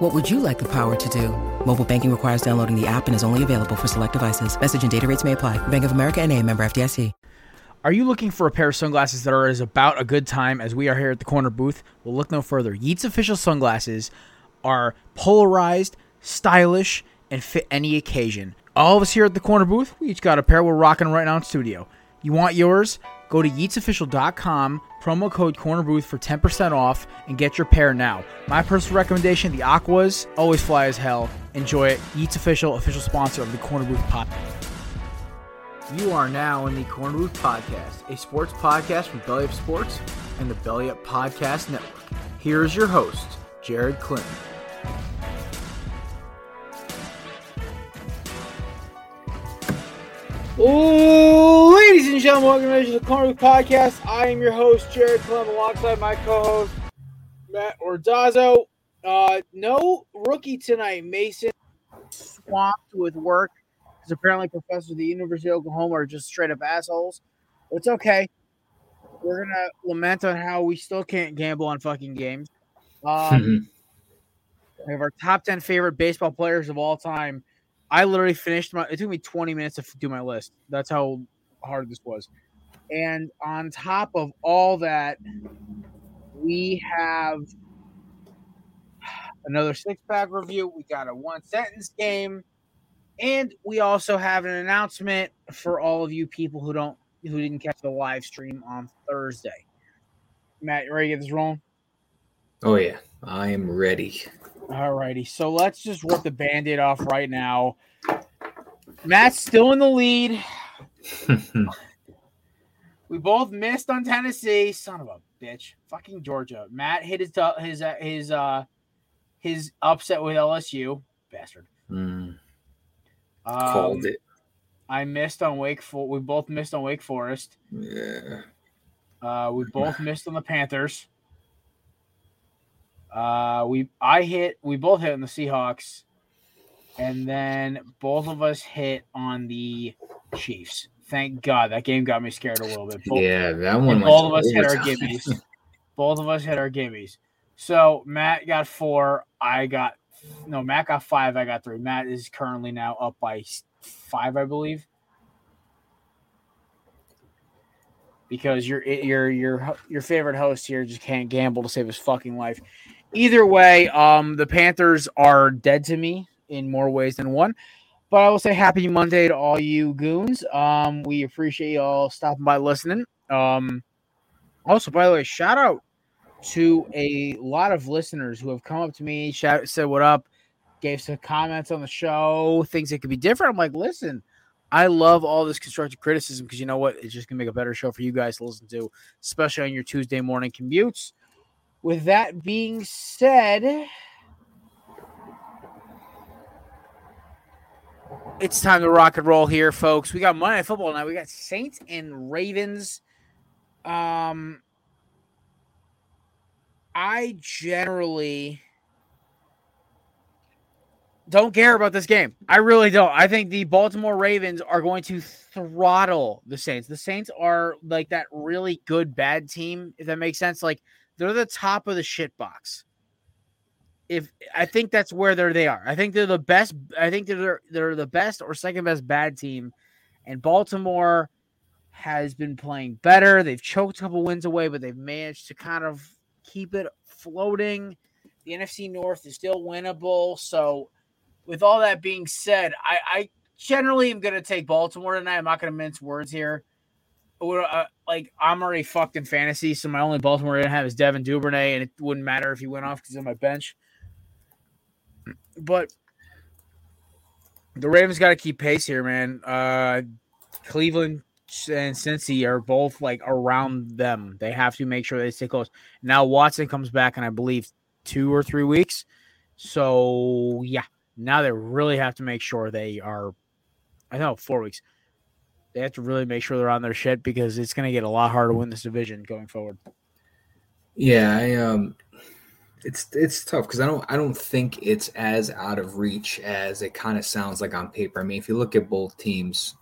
What would you like the power to do? Mobile banking requires downloading the app and is only available for select devices. Message and data rates may apply. Bank of America and a member FDIC. Are you looking for a pair of sunglasses that are as about a good time as we are here at the corner booth? Well, look no further. Yeats official sunglasses are polarized, stylish, and fit any occasion. All of us here at the corner booth, we each got a pair we're rocking right now in studio. You want yours? Go to yeatsofficial.com, promo code corner booth for 10% off, and get your pair now. My personal recommendation the Aquas, always fly as hell. Enjoy it. Eats Official, official sponsor of the corner booth podcast. You are now in the Corner Booth Podcast, a sports podcast from Belly Up Sports and the Belly Up Podcast Network. Here's your host, Jared Clinton. Ladies and gentlemen, welcome to the Corner Podcast. I am your host, Jared Clinton, alongside my co-host, Matt Ordazzo. Uh, no rookie tonight. Mason swamped with work because apparently professors at the University of Oklahoma are just straight up assholes. It's okay. We're gonna lament on how we still can't gamble on fucking games. Um, we have our top ten favorite baseball players of all time. I literally finished my. It took me twenty minutes to do my list. That's how hard this was. And on top of all that, we have another six pack review. We got a one sentence game. And we also have an announcement for all of you people who don't who didn't catch the live stream on Thursday. Matt, you ready to get this rolling? Oh yeah, I am ready. All righty. So let's just rip the band-aid off right now. Matt's still in the lead. we both missed on Tennessee. Son of a bitch. Fucking Georgia. Matt hit his his uh, his uh his upset with LSU. Bastard. Mm, Um, called it. I missed on Wake. For- we both missed on Wake Forest. Yeah. Uh, we both missed on the Panthers. Uh, we I hit. We both hit on the Seahawks, and then both of us hit on the Chiefs. Thank God that game got me scared a little bit. Both, yeah, that one. all of us hit our gimmies. both of us hit our gimmies. So Matt got four. I got no. Matt got five. I got three. Matt is currently now up by five, I believe. Because your your your your favorite host here just can't gamble to save his fucking life. Either way, um, the Panthers are dead to me in more ways than one. But I will say happy Monday to all you goons. Um, we appreciate you all stopping by listening. Um, also, by the way, shout out to a lot of listeners who have come up to me, shout, said what up, gave some comments on the show, things that could be different. I'm like, listen, I love all this constructive criticism because you know what? It's just gonna make a better show for you guys to listen to, especially on your Tuesday morning commutes. With that being said, it's time to rock and roll here, folks. We got Monday Night Football now. We got Saints and Ravens. Um, I generally don't care about this game. I really don't. I think the Baltimore Ravens are going to throttle the Saints. The Saints are like that really good bad team, if that makes sense. Like they're the top of the shit box. If I think that's where they're they are. I think they're the best. I think they're they're the best or second best bad team, and Baltimore has been playing better. They've choked a couple wins away, but they've managed to kind of keep it floating. The NFC North is still winnable. So, with all that being said, I, I generally am going to take Baltimore tonight. I'm not going to mince words here. Or, uh, like I'm already fucked in fantasy, so my only Baltimore I have is Devin Duvernay, and it wouldn't matter if he went off because he's on my bench. But the Ravens got to keep pace here, man. Uh, Cleveland and Cincy are both like around them. They have to make sure they stay close. Now Watson comes back and I believe, two or three weeks. So yeah, now they really have to make sure they are. I know four weeks. They have to really make sure they're on their shit because it's going to get a lot harder to win this division going forward. Yeah, I um it's it's tough because I don't I don't think it's as out of reach as it kind of sounds like on paper. I mean, if you look at both teams,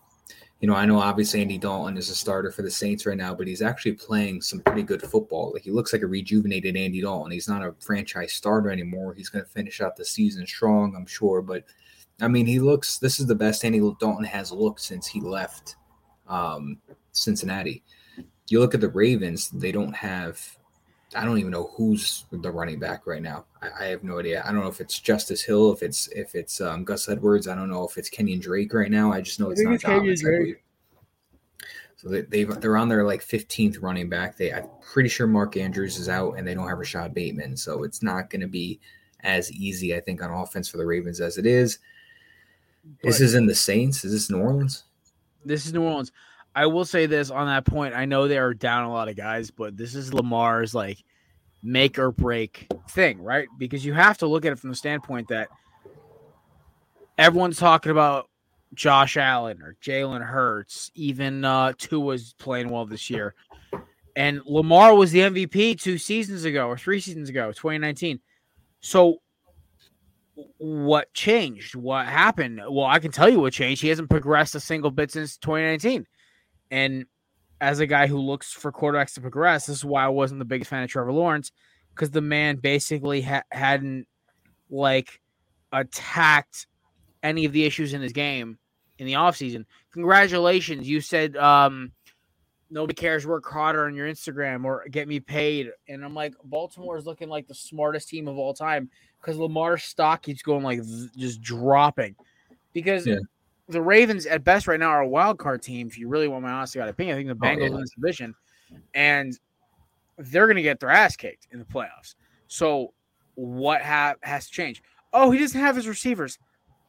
you know, I know obviously Andy Dalton is a starter for the Saints right now, but he's actually playing some pretty good football. Like he looks like a rejuvenated Andy Dalton. He's not a franchise starter anymore. He's going to finish out the season strong, I'm sure. But I mean, he looks. This is the best Andy Dalton has looked since he left um, Cincinnati. You look at the Ravens; they don't have I don't even know who's the running back right now. I, I, have no idea. I don't know if it's Justice Hill, if it's if it's um, Gus Edwards. I don't know if it's Kenyon Drake right now. I just know it's not it's Dobbins. So they, they they're on their like 15th running back. They I'm pretty sure Mark Andrews is out, and they don't have Rashod Bateman. So it's not going to be as easy, I think, on offense for the Ravens as it is. But this is in the Saints. Is this New Orleans? This is New Orleans. I will say this on that point. I know they are down a lot of guys, but this is Lamar's like make or break thing, right? Because you have to look at it from the standpoint that everyone's talking about Josh Allen or Jalen Hurts, even uh was playing well this year. And Lamar was the MVP two seasons ago or three seasons ago, 2019. So what changed? What happened? Well, I can tell you what changed. He hasn't progressed a single bit since 2019. And as a guy who looks for quarterbacks to progress, this is why I wasn't the biggest fan of Trevor Lawrence because the man basically ha- hadn't like attacked any of the issues in his game in the offseason. Congratulations. You said um, nobody cares work harder on your Instagram or get me paid. And I'm like, Baltimore is looking like the smartest team of all time because Lamar's stock keeps going like just dropping. Because yeah the Ravens at best right now are a wild card team. If you really want my honest opinion, I think the Bengals oh, yeah. in this division, and they're going to get their ass kicked in the playoffs. So what ha- has to change? Oh, he doesn't have his receivers.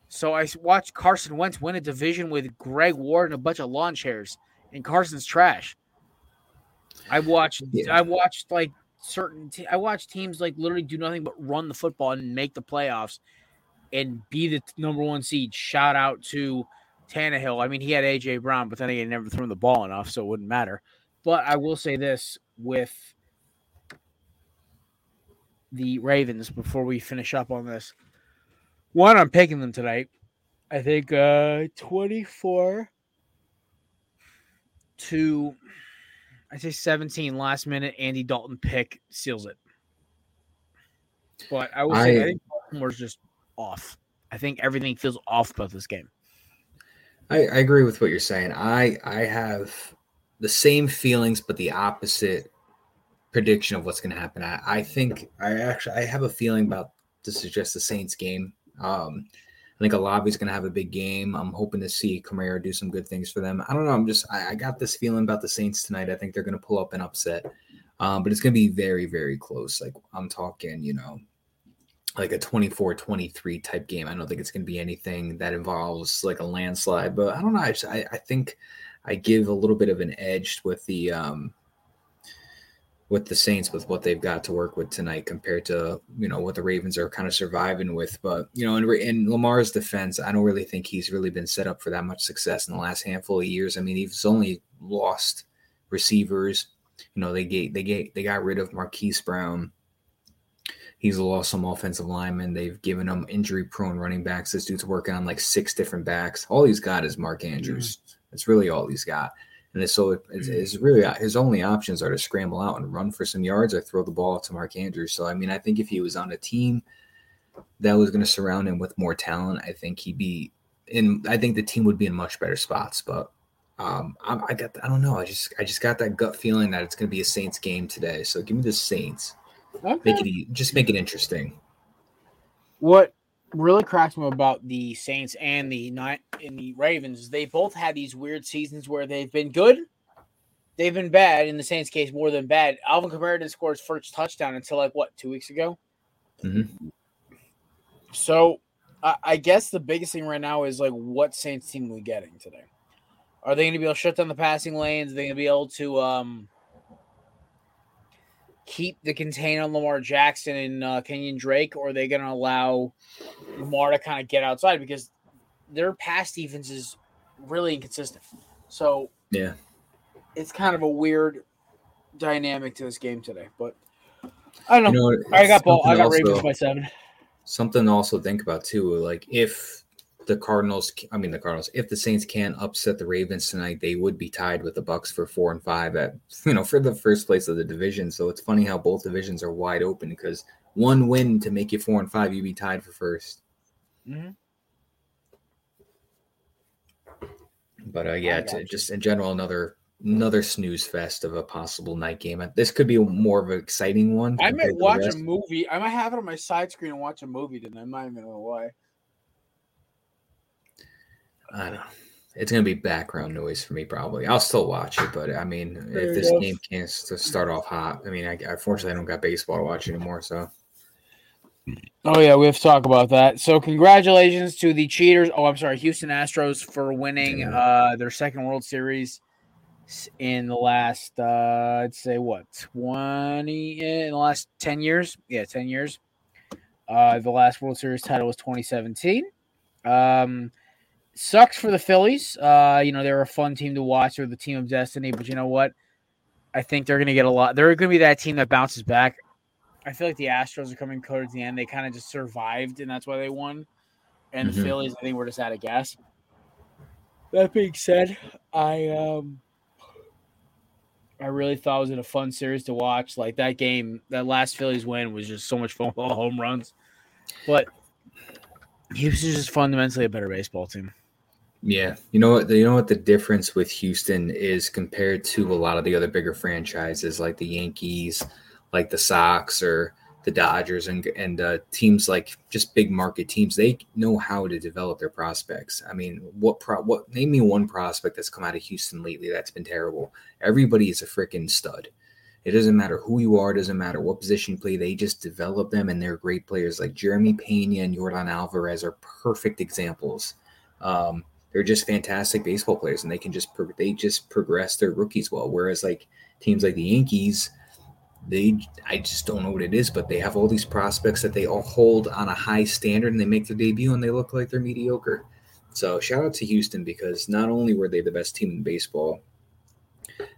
So I watched Carson Wentz win a division with Greg Ward and a bunch of lawn chairs, and Carson's trash. I watched. Yeah. I watched like certain. Te- I watch teams like literally do nothing but run the football and make the playoffs and be the number one seed. Shout out to Tannehill. I mean, he had AJ Brown, but then he never threw the ball enough, so it wouldn't matter. But I will say this with the Ravens before we finish up on this. One, I'm picking them tonight. I think uh 24 to I say 17 last minute Andy Dalton pick seals it. But I will say I, I think Baltimore's just off. I think everything feels off about this game. I, I agree with what you're saying. I I have the same feelings, but the opposite prediction of what's going to happen. I, I think I actually I have a feeling about this is just the Saints game. Um, I think Olave's going to have a big game. I'm hoping to see Kamara do some good things for them. I don't know. I'm just I, I got this feeling about the Saints tonight. I think they're going to pull up an upset, um, but it's going to be very very close. Like I'm talking, you know, like a 24-23 type game. I don't think it's going to be anything that involves like a landslide, but I don't know. I, just, I, I think I give a little bit of an edge with the um, with the Saints with what they've got to work with tonight compared to you know what the Ravens are kind of surviving with. But you know, in, in Lamar's defense, I don't really think he's really been set up for that much success in the last handful of years. I mean, he's only lost receivers. You know, they get they get they got rid of Marquise Brown He's lost some offensive linemen. They've given him injury prone running backs. This dude's working on like six different backs. All he's got is Mark Andrews. Mm-hmm. That's really all he's got. And so it's, it's, really his only options are to scramble out and run for some yards or throw the ball to Mark Andrews. So, I mean, I think if he was on a team that was going to surround him with more talent, I think he'd be in, I think the team would be in much better spots. But um, I, I got, I don't know. I just, I just got that gut feeling that it's going to be a Saints game today. So give me the Saints. Okay. Make it just make it interesting. What really cracks me about the Saints and the night in the Ravens they both had these weird seasons where they've been good, they've been bad. In the Saints' case, more than bad. Alvin Kamara didn't score his first touchdown until like what two weeks ago. Mm-hmm. So, I, I guess the biggest thing right now is like what Saints team are we getting today? Are they going to be able to shut down the passing lanes? Are they going to be able to um keep the contain on Lamar Jackson and uh, Kenyon Drake, or are they going to allow Lamar to kind of get outside because their pass defense is really inconsistent. So Yeah. it's kind of a weird dynamic to this game today. But I don't You know. know, I got ball. I got Ravens by seven. something to also think about too. Like if the Cardinals, I mean the Cardinals, if the Saints can upset the Ravens tonight, they would be tied with the Bucs for four and five at you know for the first place of the division. So it's funny how both divisions are wide open because one win to make you four and five, you'd be tied for 1st Mhm. But uh, yeah, got you. just in general another another snooze fest of a possible night game. This could be more of an exciting one. I might watch a movie. I might have it on my side screen and watch a movie. Then I'm not even gonna lie. I don't know. It's gonna be background noise for me probably. I'll still watch it, but I mean, Fair if this enough. game can't to start off hot, I mean, I unfortunately I don't got baseball to watch anymore. So Oh yeah, we have to talk about that. So congratulations to the cheaters. Oh, I'm sorry, Houston Astros for winning Yeah. uh, their second World Series in the last uh, I'd say what twenty in the last ten years. Yeah, ten years. Uh, the last World Series title was 2017. Um, sucks for the Phillies. Uh, you know they're a fun team to watch. They're the team of destiny. But you know what? I think they're going to get a lot. They're going to be that team that bounces back. I feel like the Astros are coming towards the end. They kind of just survived, and that's why they won. And the Mhm. Phillies, I think, we're just out of gas. That being said, I um, I really thought it was in a fun series to watch. Like that game, that last Phillies win was just so much fun with all the home runs. But Houston's just fundamentally a better baseball team. Yeah, you know what? You know what the difference with Houston is compared to a lot of the other bigger franchises like the Yankees, like the Sox or the Dodgers and and uh, teams like just big market teams. They know how to develop their prospects. I mean, what pro? What name me one prospect that's come out of Houston lately that's been terrible. Everybody is a freaking stud. It doesn't matter who you are, it doesn't matter what position you play. They just develop them, and they're great players. Like Jeremy Pena and Jordan Alvarez are perfect examples. Um, they're just fantastic baseball players, and they can just pro- they just progress their rookies well. Whereas like teams like the Yankees, they I just don't know what it is, but they have all these prospects that they all hold on a high standard, and they make their debut, and they look like they're mediocre. So shout out to Houston because not only were they the best team in baseball,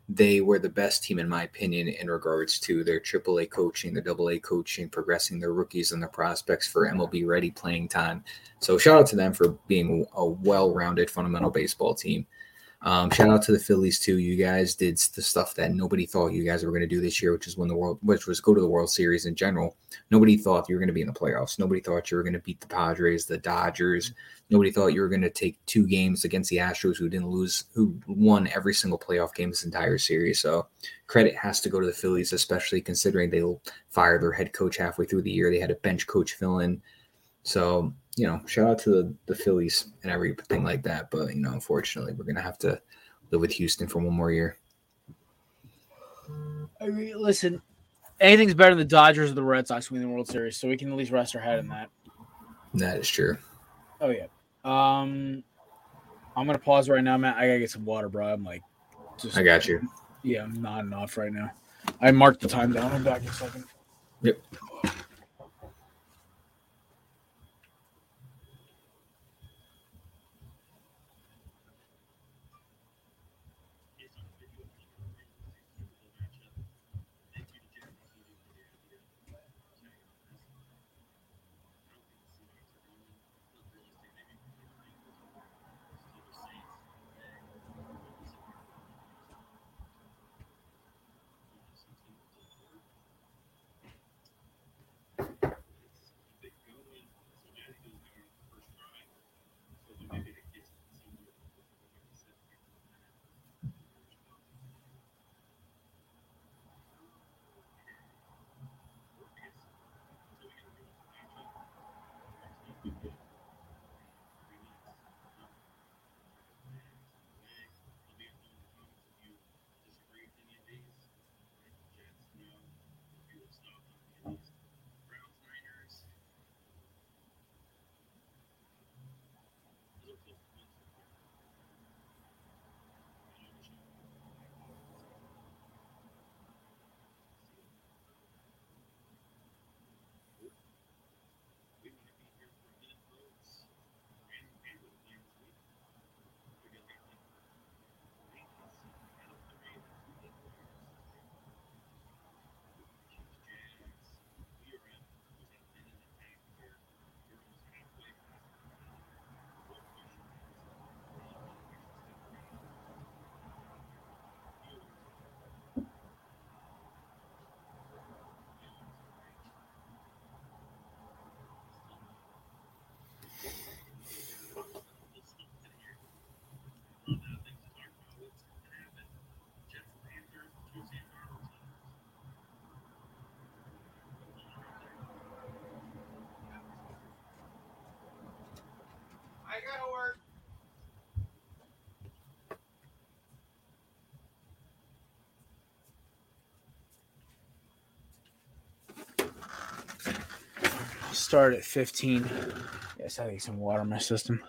they were the best team in my opinion in regards to their AAA coaching, their AA coaching, progressing their rookies and their prospects for MLB ready playing time. So shout out to them for being a well-rounded fundamental baseball team. Um, shout out to the Phillies too. You guys did the stuff that nobody thought you guys were going to do this year, which is win the world, which was go to the World Series in general. Nobody thought you were going to be in the playoffs. Nobody thought you were going to beat the Padres, the Dodgers. Nobody thought you were going to take two games against the Astros, who didn't lose, who won every single playoff game this entire series. So credit has to go to the Phillies, especially considering they fired their head coach halfway through the year. They had a bench coach fill in. So, you know, shout out to the, the Phillies and everything like that. But, you know, unfortunately, we're going to have to live with Houston for one more year. I mean, listen, anything's better than the Dodgers or the Red Sox winning the World Series, so we can at least rest our head in that. That is true. Oh yeah. Um, I'm gonna pause right now, Matt. I gotta get some water, bro. I'm like, just I got you. yeah, I'm nodding off right now. I marked the time down. I'm back in a second. Yep. Start at 15. Yes, I need some water in my system.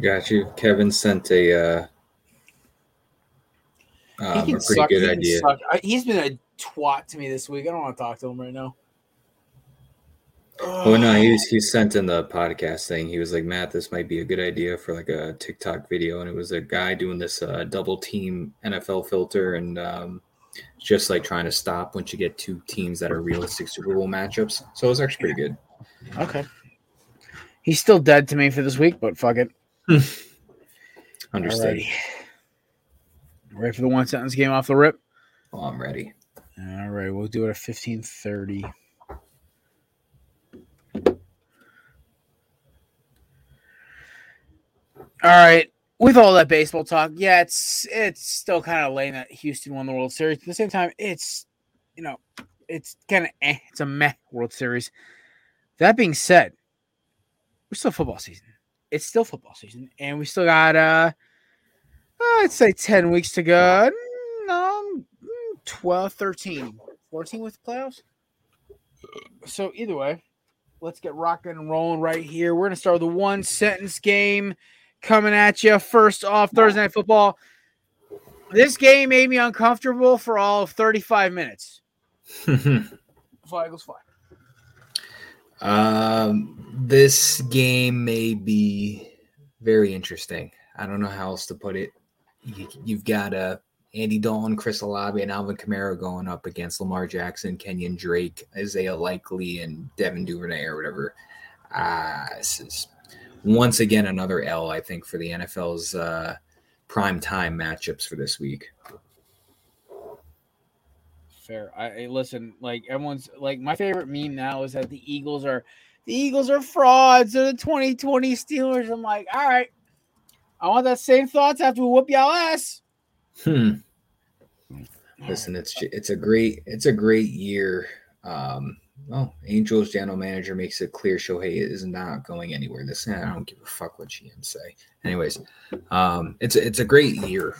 Got you. Kevin sent a uh, um, a pretty suck. good He can idea. suck. I- He's been a twat to me this week. I don't want to talk to him right now. Oh no, he he sent in the podcast thing. He was like, Matt, this might be a good idea for like a TikTok video, and it was a guy doing this uh, double team NFL filter, and um, just like trying to stop once you get two teams that are realistic Super Bowl matchups. So it was actually pretty good. Okay. He's still dead to me for this week, but fuck it. Understood. Alrighty. Ready for the one sentence game off the rip? Well, I'm ready. All right, we'll do it at fifteen thirty. All right. With all that baseball talk, yeah, it's it's still kind of lame that Houston won the World Series. At the same time, it's you know, it's kind of eh, it's a meh World Series. That being said, we're still football season. It's still football season, and we still got uh, uh, I'd say ten weeks to go. No, 12, 13, 14 with the playoffs. So either way, let's get rocking and rolling right here. We're gonna start with the one sentence game coming at you. First off, Thursday night football. This game made me uncomfortable for all of 35 minutes. Fly Eagles fly. um, this game may be very interesting. I don't know how else to put it. You, you've got uh, Andy Dalton, Chris Olave, and Alvin Kamara going up against Lamar Jackson, Kenyon Drake, Isaiah Likely, and Devin Duvernay or whatever. Uh, this is once again another L, I think, for the NFL's uh, prime time matchups for this week. Fair. I, I listen. Like everyone's like my favorite meme now is that the Eagles are the Eagles are frauds. They're the 2020 Steelers. I'm like, all right. I want that same thoughts after we whoop y'all ass. Hmm. Listen, it's it's a great it's a great year. Um, well, Angels general manager makes it clear Shohei is not going anywhere. This I don't give a fuck what GM say. Anyways, um, it's it's a great year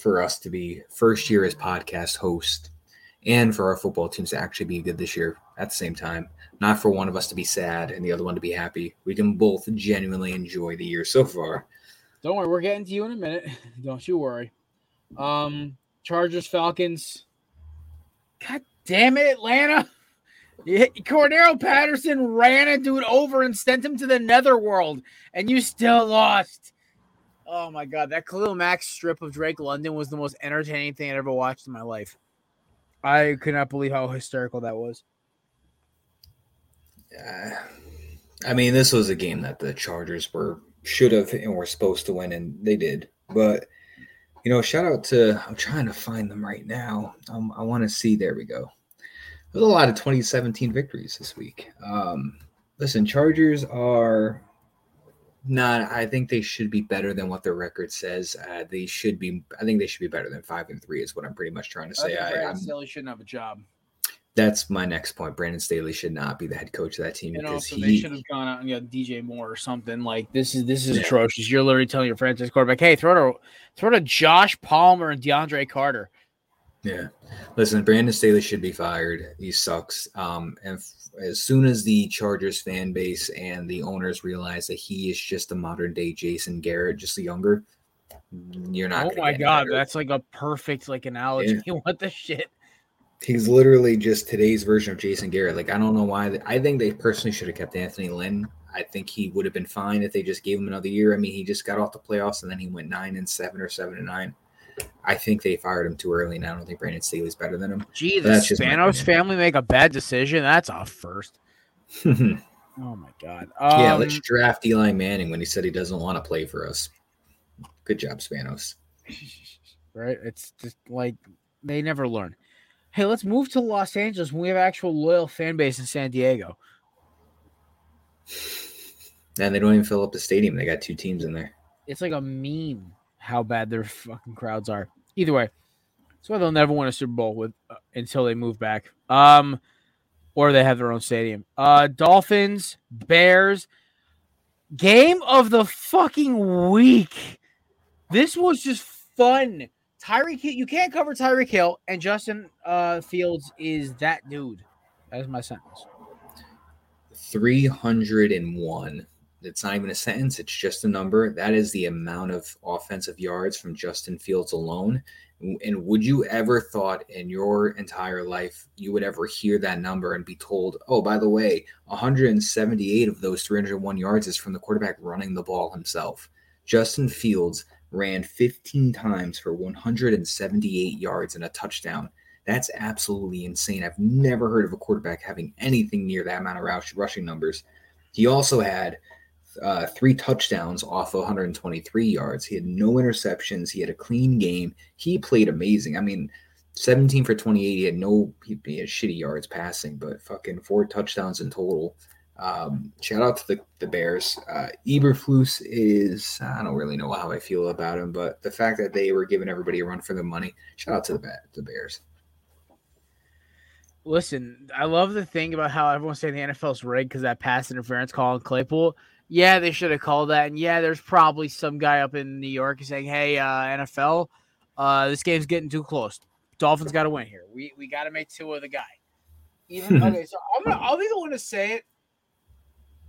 for us to be first year as podcast host, and for our football teams to actually be good this year at the same time. Not for one of us to be sad and the other one to be happy. We can both genuinely enjoy the year so far. Don't worry, we're getting to you in a minute. Don't you worry. Um, Chargers, Falcons. God damn it, Atlanta. Yeah, Cordarrelle Patterson ran a dude over and sent him to the netherworld, and you still lost. Oh my god, that Khalil Mack strip of Drake London was the most entertaining thing I ever watched in my life. I could not believe how hysterical that was. Uh, I mean, this was a game that the Chargers were should have and were supposed to win, and they did. But you know, shout out to I'm trying to find them right now. Um, I want to see. There we go. There's a lot of 2017 victories this week. Um, listen, Chargers are not. I think they should be better than what their record says. Uh, they should be. I think they should be better than five and three. Is what I'm pretty much trying to say. I, I'm, Staley shouldn't have a job, that's my next point. Brandon Staley should not be the head coach of that team and because he they should have gone out and got DJ Moore or something. Like this is this is Yeah. atrocious. You're literally telling your franchise quarterback, "Hey, throw to throw to Josh Palmer and DeAndre Carter." Yeah. Listen, Brandon Staley should be fired. He sucks. Um, and f- as soon as the Chargers fan base and the owners realize that he is just a modern day Jason Garrett, just younger, you're not. Oh my god, better. that's like a perfect like analogy. what the shit? He's literally just today's version of Jason Garrett. Like I don't know why. I think they personally should have kept Anthony Lynn. I think he would have been fine if they just gave him another year. I mean, he just got off the playoffs and then he went nine and seven or seven and nine. I think they fired him too early, and I don't think Brandon Staley's better than him. Gee, the That's just my Spanos family make a bad decision. That's a first. Oh my god. Um, let's draft Eli Manning when he said he doesn't want to play for us. Good job, Spanos. right? It's just like they never learn. Hey, let's move to Los Angeles when we have actual loyal fan base in San Diego. And they don't even fill up the stadium. They got two teams in there. It's like a meme how bad their fucking crowds are. Either way, so they'll never win a Super Bowl with uh, until they move back. Um, or they have their own stadium. Uh, Dolphins, Bears. Game of the fucking week. This was just fun. Tyreek you can't cover Tyreek Hill, and Justin uh, Fields is that dude. That is my sentence. 301. It's not even a sentence, it's just a number. That is the amount of offensive yards from Justin Fields alone. And would you ever thought in your entire life you would ever hear that number and be told, oh, by the way, 178 of those 301 yards is from the quarterback running the ball himself? Justin Fields ran 15 times for 178 yards and a touchdown. That's absolutely insane. I've never heard of a quarterback having anything near that amount of rushing numbers. He also had uh, three touchdowns off 123 yards. He had no interceptions. He had a clean game. He played amazing. I mean, 17 for 28. He had no he, he had shitty yards passing, but fucking four touchdowns in total. Um, shout out to the, the Bears. Uh, Eberflus is, I don't really know how I feel about him, but the fact that they were giving everybody a run for the money, shout out to the, the Bears. Listen, I love the thing about how everyone's saying the NFL's rigged because that pass interference call on Claypool yeah, they should have called that. And yeah, there's probably some guy up in New York saying, "Hey, uh, NFL, uh, this game's getting too close. Dolphins got to win here. We we got to make two of the guy." Even okay, so I'm gonna I'll be the one to say it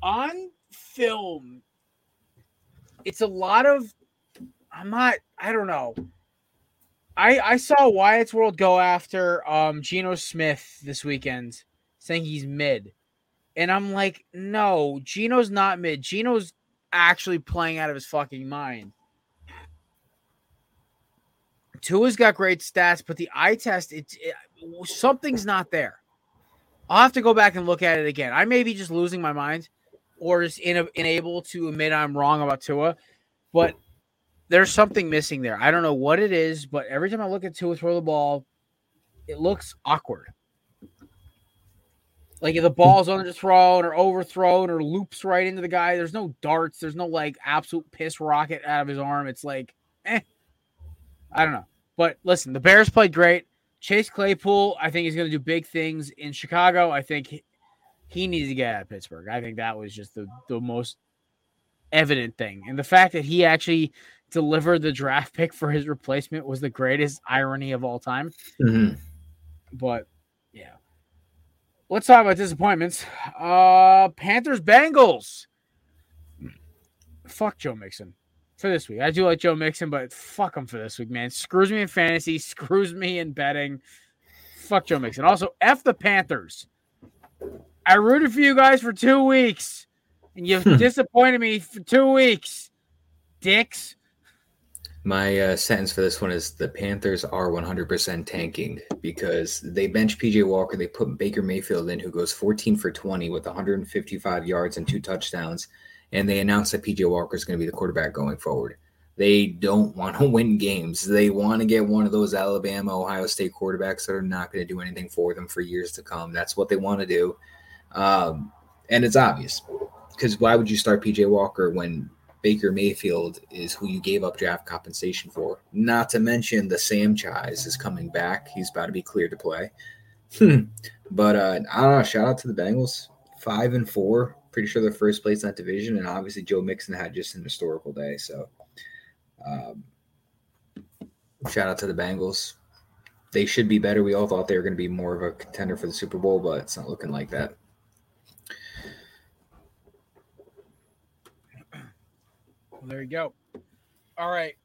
on film. It's a lot of I'm not I don't know. I I saw Wyatt's World go after um Geno Smith this weekend, saying he's mid. And I'm like, no, Geno's not mid. Geno's actually playing out of his fucking mind. Tua's got great stats, but the eye test, it's it, something's not there. I'll have to go back and look at it again. I may be just losing my mind or just in, unable to admit I'm wrong about Tua, but there's something missing there. I don't know what it is, but every time I look at Tua throw the ball, it looks awkward. Like if the ball's underthrown or overthrown or loops right into the guy, there's no darts. There's no like absolute piss rocket out of his arm. It's like, eh, I don't know. But listen, the Bears played great. Chase Claypool, I think he's going to do big things in Chicago. I think he, he needs to get out of Pittsburgh. I think that was just the, the most evident thing. And the fact that he actually delivered the draft pick for his replacement was the greatest irony of all time. Mm-hmm. But. Let's talk about disappointments. Uh Panthers Bengals. Fuck Joe Mixon for this week. I do like Joe Mixon, but fuck him for this week, man. Screws me in fantasy, screws me in betting. Fuck Joe Mixon. Also, F the Panthers. I rooted for you guys for two weeks, and you've disappointed me for two weeks. Dicks. My uh, sentence for this one is the Panthers are 100% tanking because they bench PJ Walker. They put Baker Mayfield in, who goes 14 for 20 with 155 yards and two touchdowns. And they announced that PJ Walker is going to be the quarterback going forward. They don't want to win games. They want to get one of those Alabama, Ohio State quarterbacks that are not going to do anything for them for years to come. That's what they want to do. Um, and it's obvious because why would you start PJ Walker when Baker Mayfield is who you gave up draft compensation for. Not to mention the Sam Chise is coming back. He's about to be cleared to play. Hmm. but uh, I don't know. Shout out to the Bengals. Five and four. Pretty sure they're first place in that division. And obviously, Joe Mixon had just an historical day. So, um, shout out to the Bengals. They should be better. We all thought they were going to be more of a contender for the Super Bowl, but it's not looking like that. There you go. All right.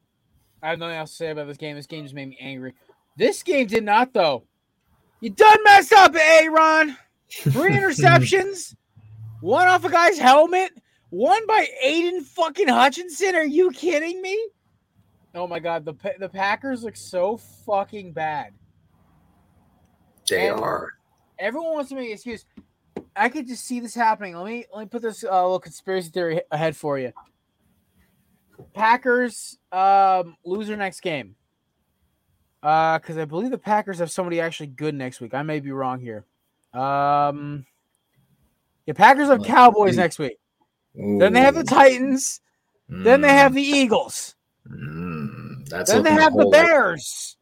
I have nothing else to say about this game. This game just made me angry. This game did not, though. You done messed up, Aaron. Three interceptions, one off a guy's helmet, one by Aidan fucking Hutchinson. Are you kidding me? Oh my god, the the Packers look so fucking bad. They and are. Everyone wants to make an excuse. I could just see this happening. Let me let me put this uh, little conspiracy theory ahead for you. Packers um, lose their next game. Uh, because I believe the Packers have somebody actually good next week. I may be wrong here. Um, yeah, Packers have Cowboys next week. Ooh. Then they have the Titans. Mm. Then they have the Eagles. Mm. That's then they have the Bears.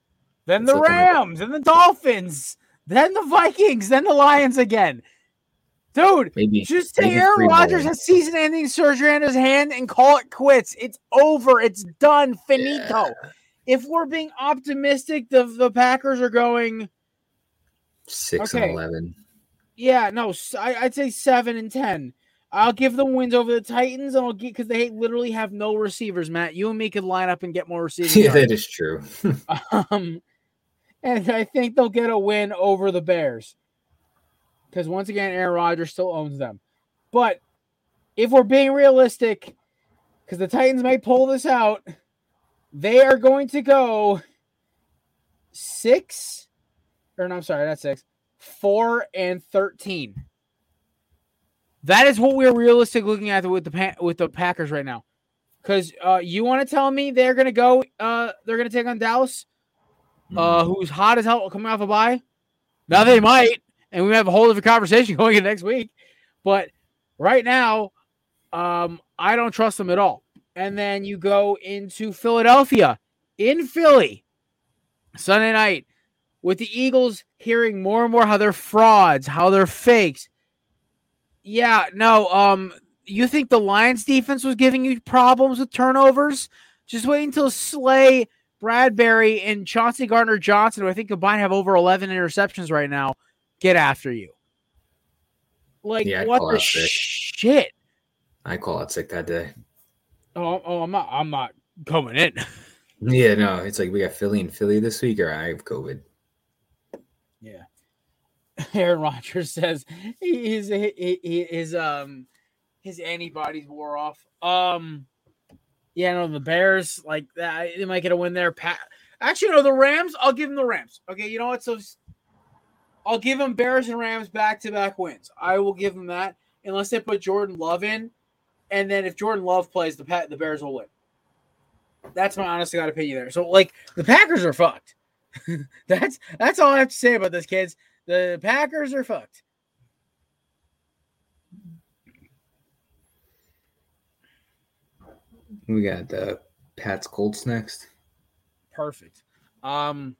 Then the Rams. Then the Dolphins. Then the Vikings. Then the Lions again. Dude, maybe just say Aaron Rodgers has season-ending surgery on his hand and call it quits. It's over. It's done. Finito. Yeah. If we're being optimistic, the the Packers are going six okay. and eleven. Yeah, no, I, would say seven and ten. I'll give them wins over the Titans, and I'll get because they literally have no receivers. Matt, you and me could line up and get more receivers. Yeah, that is true. um, and I think they'll get a win over the Bears because once again, Aaron Rodgers still owns them. But if we're being realistic, because the Titans may pull this out, they are going to go six, or no, I'm sorry, that's six, four and thirteen. That is what we're realistic looking at with the with the Packers right now. Because uh, you want to tell me they're going to go, uh, they're going to take on Dallas, uh, mm-hmm. who's hot as hell coming off a bye. Now they might and we have a whole different conversation going in next week. But right now, um, I don't trust them at all. And then you go into Philadelphia in Philly Sunday night with the Eagles hearing more and more how they're frauds, how they're fakes. Yeah, no, um, you think the Lions defense was giving you problems with turnovers? Just wait until Slay, Bradberry, and Chauncey Gardner Johnson, who I think combined have over 11 interceptions right now, get after you. Like yeah, what the shit? I call out sick that day. Oh, oh, I'm not. I'm not coming in. yeah, no, it's like we got Philly and Philly this week, or I have COVID. Yeah. Aaron Rodgers says his his um his antibodies wore off. Um, yeah, no, the Bears like that. They might get a win there. Pat, actually, no, the Rams. I'll give them the Rams. Okay, you know what? So I'll give them Bears and Rams back to back wins. I will give them that unless they put Jordan Love in, and then if Jordan Love plays, the Pat the Bears will win. That's my honest God opinion there. So like the Packers are fucked. that's that's all I have to say about this, kids. The Packers are fucked. We got the Pats Colts next. Perfect. Um,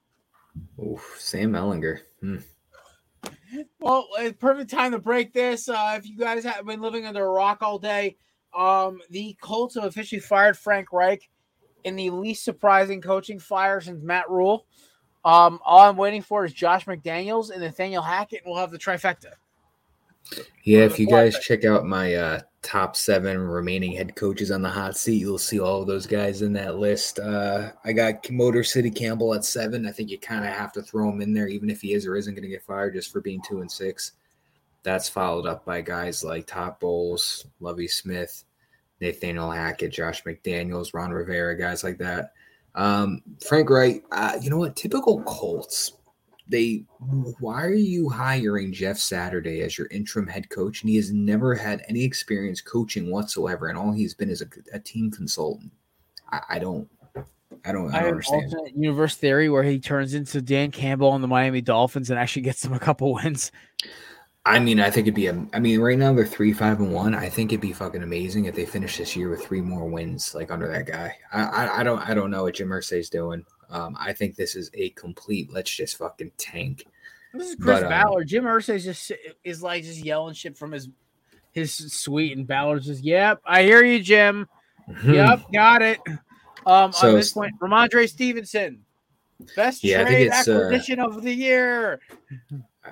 Oof, Sam Ehlinger. Hmm. Well, it's perfect time to break this. Uh, if you guys have been living under a rock all day, um, the Colts have officially fired Frank Reich in the least surprising coaching fire since Matt Rhule. Um, all I'm waiting for is Josh McDaniels and Nathaniel Hackett, and we'll have the trifecta. Yeah, if you guys check out my uh, top seven remaining head coaches on the hot seat, you'll see all of those guys in that list. Uh, I got Motor City Campbell at seven. I think you kind of have to throw him in there, even if he is or isn't going to get fired just for being two and six. That's followed up by guys like Todd Bowles, Lovie Smith, Nathaniel Hackett, Josh McDaniels, Ron Rivera, guys like that. Um, Frank Reich, uh, you know what? Typical Colts they why are you hiring Jeff Saturday as your interim head coach? And he has never had any experience coaching whatsoever, and all he's been is a, a team consultant. I, I, don't. I don't, I don't understand. Universe theory where he turns into Dan Campbell on the Miami Dolphins and actually gets them a couple wins. I mean, I think it'd be a. I mean, right now they're three, five, and one. I think it'd be fucking amazing if they finish this year with three more wins, like under that guy. I, I, I don't, I don't know what Jim Irsay's doing. Um, I think this is a complete. Let's just fucking tank. This is Chris but, um, Ballard. Jim Irsay is just is like just yelling shit from his his suite, and Ballard's just, "Yep, I hear you, Jim. Yep, got it." Um, so, on this point, Rhamondre Stevenson, best yeah, trade uh, acquisition uh, of the year.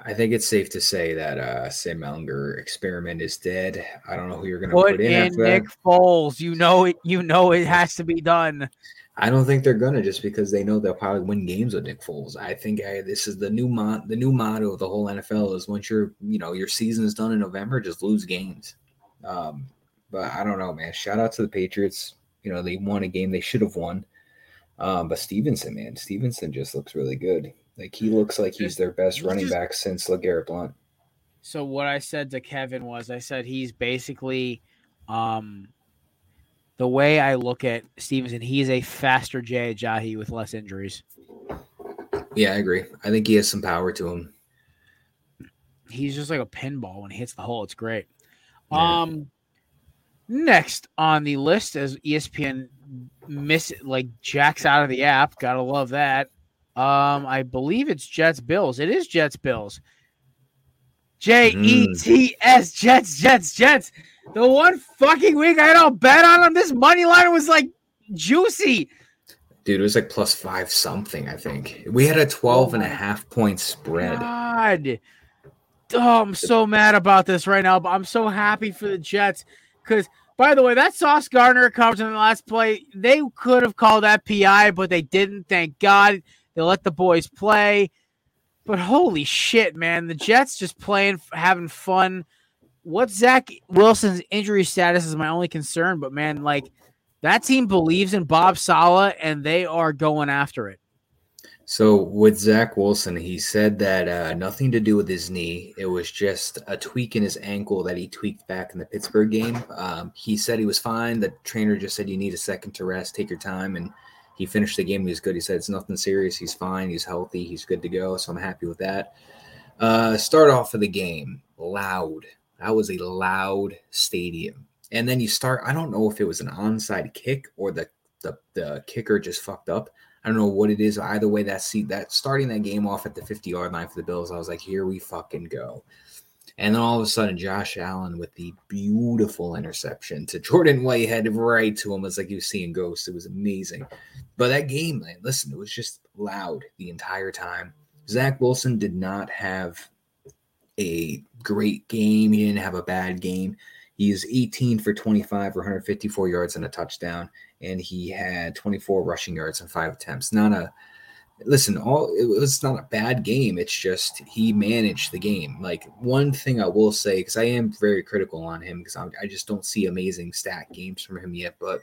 I think it's safe to say that uh, Sam Ehlinger experiment is dead. I don't know who you're going to put, put in, in Nick that. Foles. You know it. You know it has to be done. I don't think they're gonna just because they know they'll probably win games with Nick Foles. I think I, this is the new mon- the new motto of the whole NFL is once your you know your season is done in November, just lose games. Um, but I don't know, man. Shout out to the Patriots. You know they won a game they should have won. Um, but Stevenson, man, Stevenson just looks really good. Like he looks like he's their best running back since LeGarrette Blunt. So what I said to Kevin was, I said he's basically um the way I look at Stevenson, he's a faster Jay Ajayi with less injuries. Yeah, I agree. I think he has some power to him. He's just like a pinball when he hits the hole. It's great. Yeah. Um, next on the list as ESPN miss like jacks out of the app. Gotta love that. Um, I believe it's Jets Bills. It is Jets Bills. J E T S mm. Jets, Jets, Jets. The one fucking week I don't bet on them, this money line was like juicy. Dude, it was like plus five something, I think. We had a 12 and a oh half point spread. God. Oh, I'm so mad about this right now, but I'm so happy for the Jets. Because, by the way, that Sauce Gardner comes in the last play, they could have called that PI, but they didn't. Thank God. They let the boys play. But holy shit, man. The Jets just playing, having fun. What Zach Wilson's injury status is my only concern, but man, like that team believes in Bob Saleh and they are going after it. So with Zach Wilson, he said that uh, nothing to do with his knee. It was just a tweak in his ankle that he tweaked back in the Pittsburgh game. Um, he said he was fine. The trainer just said you need a second to rest, take your time, and he finished the game. He was good. He said it's nothing serious. He's fine. He's healthy. He's good to go. So I'm happy with that. Uh, start off of the game loud. That was a loud stadium. And then you start. I don't know if it was an onside kick or the the, the kicker just fucked up. I don't know what it is. Either way, that seat that starting that game off at the 50 yard line for the Bills, I was like, here we fucking go. And then all of a sudden, Josh Allen with the beautiful interception to Jordan Whitehead right to him. It's like he was seeing ghosts. It was amazing. But that game, man, listen, it was just loud the entire time. Zach Wilson did not have a great game. He didn't have a bad game. He's 18 for 25 or 154 yards and a touchdown, and he had 24 rushing yards and five attempts. Not a listen, all it was not a bad game. It's just he managed the game. Like one thing I will say, because I am very critical on him, because I just don't see amazing stat games from him yet. But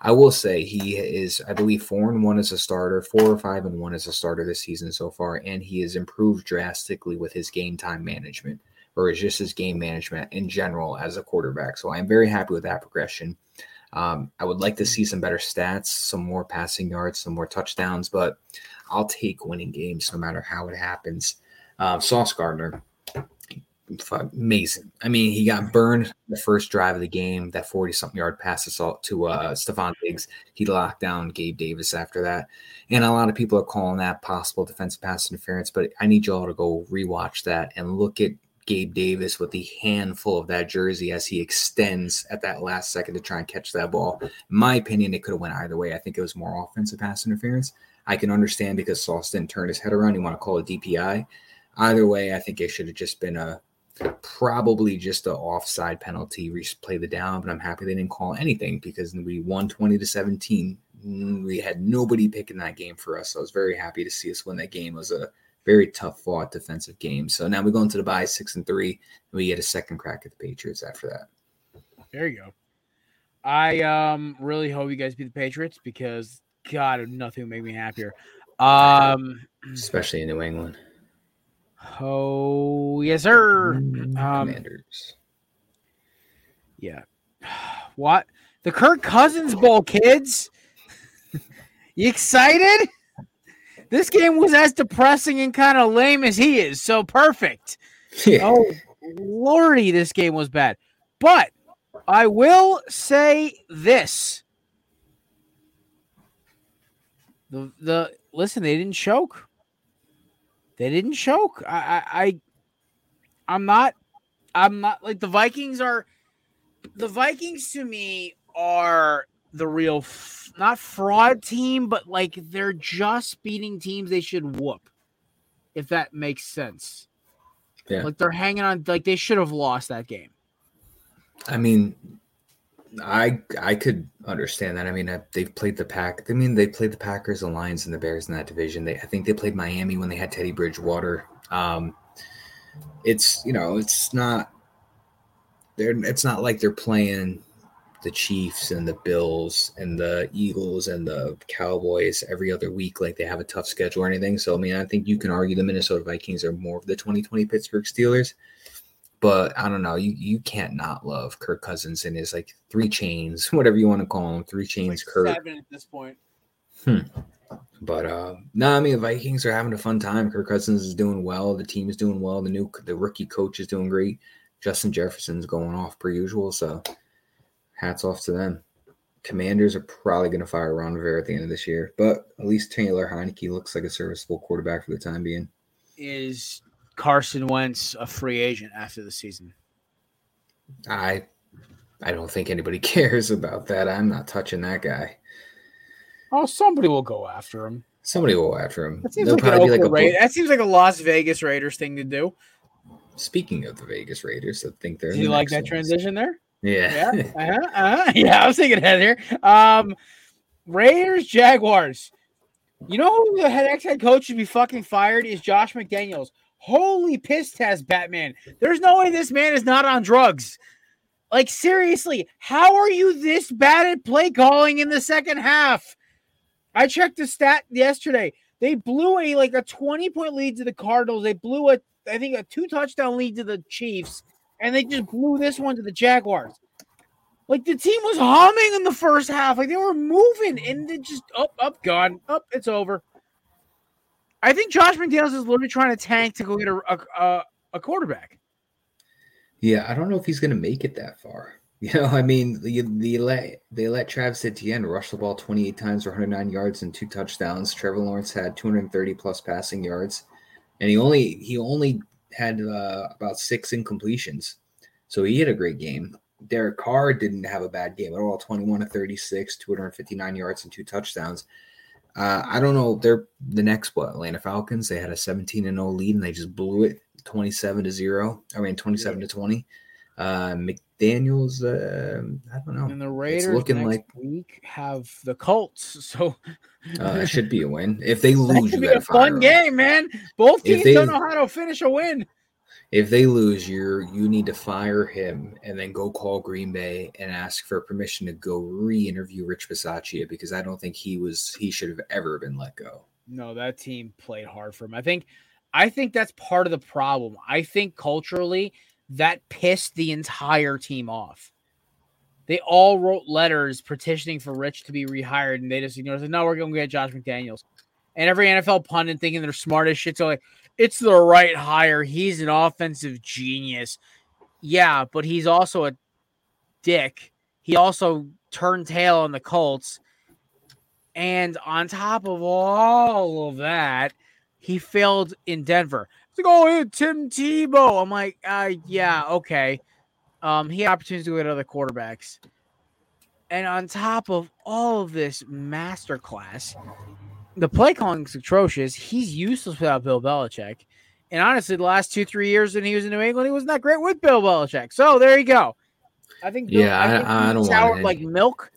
I will say he is, I believe, four and one as a starter, four or five and one as a starter this season so far, and he has improved drastically with his game time management or is just his game management in general as a quarterback. So I'm very happy with that progression. Um, I would like to see some better stats, some more passing yards, some more touchdowns, but I'll take winning games no matter how it happens. Uh, Sauce Gardner, amazing. I mean, he got burned the first drive of the game, that 40 something yard pass assault to uh, Stefon Diggs. He locked down Gabe Davis after that. And a lot of people are calling that possible defensive pass interference, but I need you all to go rewatch that and look at Gabe Davis with the handful of that jersey as he extends at that last second to try and catch that ball. In my opinion, it could have went either way. I think it was more offensive pass interference. I can understand because Sauce didn't turn his head around. You want to call it DPI. Either way, I think it should have just been a probably just an offside penalty, replay the down. But I'm happy they didn't call anything because we won 20 to 17. We had nobody picking that game for us. So I was very happy to see us win that game. It was a very tough fought defensive game. So now we go into the bye six and three, and we get a second crack at the Patriots after that. There you go. I um really hope you guys beat the Patriots because God, nothing would make me happier. Um, especially in New England. Oh yes, sir. Mm, um, Commanders. Yeah. What the Kirk Cousins Bowl, kids? you excited? This game was as depressing and kind of lame as he is. So perfect. Yeah. Oh, lordy, this game was bad. But I will say this. The the listen, they didn't choke. They didn't choke. I I, I I'm not I'm not like the Vikings are the Vikings to me are the real f- not fraud team, but like they're just beating teams they should whoop. If that makes sense. Yeah. Like they're hanging on like they should have lost that game. I mean, I I could understand that. I mean, they've played the pack. I mean, they played the Packers, the Lions, and the Bears in that division. They I think they played Miami when they had Teddy Bridgewater. Um, it's you know, it's not. They're it's not like they're playing the Chiefs and the Bills and the Eagles and the Cowboys every other week, like they have a tough schedule or anything. So, I mean, I think you can argue the Minnesota Vikings are more of the 2020 Pittsburgh Steelers. But I don't know. You you can't not love Kirk Cousins and his like three chains, whatever you want to call them, three chains. Like Kirk. Seven at this point. Hmm. But uh no, I mean the Vikings are having a fun time. Kirk Cousins is doing well. The team is doing well. The new the rookie coach is doing great. Justin Jefferson's going off per usual. So hats off to them. Commanders are probably going to fire Ron Rivera at the end of this year, but at least Taylor Heinicke looks like a serviceable quarterback for the time being. Is Carson Wentz a free agent after the season? I I don't think anybody cares about that. I'm not touching that guy. Oh, somebody will go after him. Somebody will go after him. That seems, like, like a Ra- that seems like a Las Vegas Raiders thing to do. Speaking of the Vegas Raiders, I think they're. Do you like that ones. transition there? Yeah. Yeah. Uh-huh, uh-huh. Yeah, I was thinking ahead here. Um, Raiders, Jaguars. You know who the head ex head coach should be fucking fired is Josh McDaniels. Holy piss test, Batman. There's no way this man is not on drugs. Like, seriously, how are you this bad at play calling in the second half? I checked the stat yesterday. They blew a like a 20 point lead to the Cardinals. They blew a, I think, a two touchdown lead to the Chiefs, and they just blew this one to the Jaguars. Like the team was humming in the first half. Like they were moving and they just up, up, gone. Up, it's over. I think Josh McDaniels is literally trying to tank to go get a, a, a quarterback. Yeah, I don't know if he's going to make it that far. You know, I mean, they, they let they let Travis Etienne rush the ball 28 times for 109 yards and two touchdowns. Trevor Lawrence had 230 plus passing yards, and he only he only had uh, about six incompletions, so he had a great game. Derek Carr didn't have a bad game at all 21 to 36, 259 yards, and two touchdowns. Uh, I don't know. They're the next what Atlanta Falcons. They had a 17 and 0 lead and they just blew it 27 to 0. I mean 27 yeah. to 20. Uh, McDaniels, uh, I don't know. And the Raiders it's looking like week have the Colts, so uh, it should be a win. If they lose, you be a fun game, man. Both teams they, don't know how to finish a win if they lose, you're you need to fire him and then go call Green Bay and ask for permission to go re-interview Rich Bisaccia because I don't think he was he should have ever been let go. No, that team played hard for him. I think I think that's part of the problem. I think culturally that pissed the entire team off. They all wrote letters petitioning for Rich to be rehired, and they just you know said, "No, we're going to get Josh McDaniels." And every NFL pundit thinking they're smart as shit, so like, it's the right hire. He's an offensive genius. Yeah, but he's also a dick. He also turned tail on the Colts. And on top of all of that, he failed in Denver. It's like, oh, Tim Tebow. I'm like, uh, yeah, okay. Um, he had opportunities to get other quarterbacks. And on top of all of this masterclass, the play calling is atrocious. He's useless without Bill Belichick. And honestly, the last two, three years when he was in New England, he wasn't that great with Bill Belichick. So there you go. I think Bill, yeah, I, I, think I don't sour want like milk.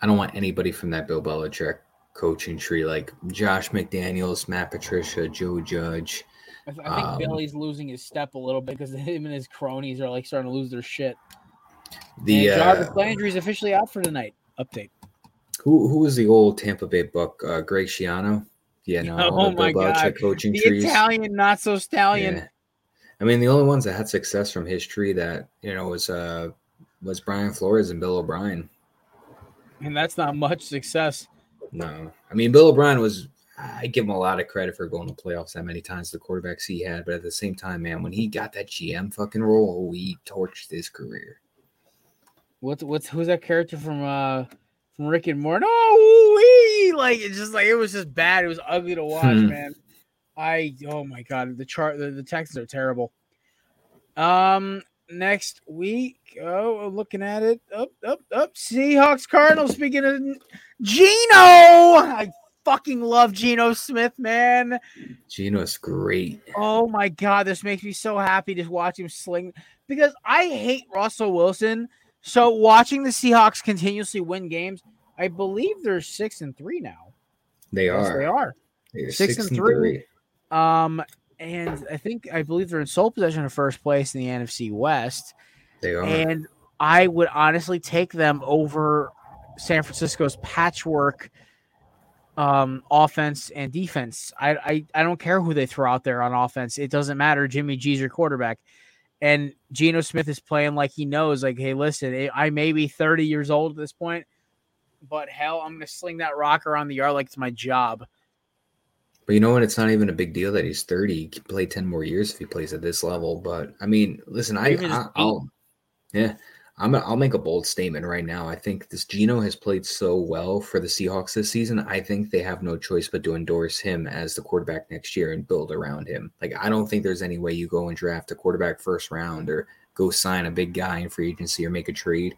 I don't want anybody from that Bill Belichick coaching tree like Josh McDaniels, Matt Patricia, Joe Judge. I, th- I think um, Billy's losing his step a little bit because him and his cronies are like starting to lose their shit. The and Jarvis uh, Landry is officially out for tonight. Update. Who who was the old Tampa Bay Buck? Uh, Greg Schiano. Yeah, no. Oh my god, coaching the trees. Italian, not so stallion. Yeah. I mean, the only ones that had success from his tree that you know was uh was Brian Flores and Bill O'Brien. And that's not much success. No, I mean Bill O'Brien was. I give him a lot of credit for going to playoffs that many times. The quarterbacks he had, but at the same time, man, when he got that GM fucking role, he torched his career. What's what's who's that character from uh from Rick and Morty. Oh, like it's just like it was just bad. It was ugly to watch, hmm. man. I oh my god, the chart, the, the texts are terrible. Um, next week, oh, looking at it, up, up, up. Seahawks, Cardinals. Speaking of Geno, I fucking love Geno Smith, man. Geno's great. Oh my god, this makes me so happy to watch him sling because I hate Russell Wilson so watching the Seahawks continuously win games, I believe they're six and three now. They yes, are. They are six, six, and, three. three. Um, and I think I believe they're in sole possession of first place in the NFC West. They are. And I would honestly take them over San Francisco's patchwork um, offense and defense. I, I I don't care who they throw out there on offense. It doesn't matter. Jimmy G's your quarterback. And Geno Smith is playing like he knows, like, hey, listen, I may be 30 years old at this point, but hell, I'm going to sling that rock around the yard like it's my job. But you know what? It's not even a big deal that he's 30. He can play 10 more years if he plays at this level. But I mean, listen, I, I will yeah, I'm I'll make a bold statement right now. I think this Geno has played so well for the Seahawks this season. I think they have no choice but to endorse him as the quarterback next year and build around him. Like I don't think there's any way you go and draft a quarterback first round or go sign a big guy in free agency or make a trade.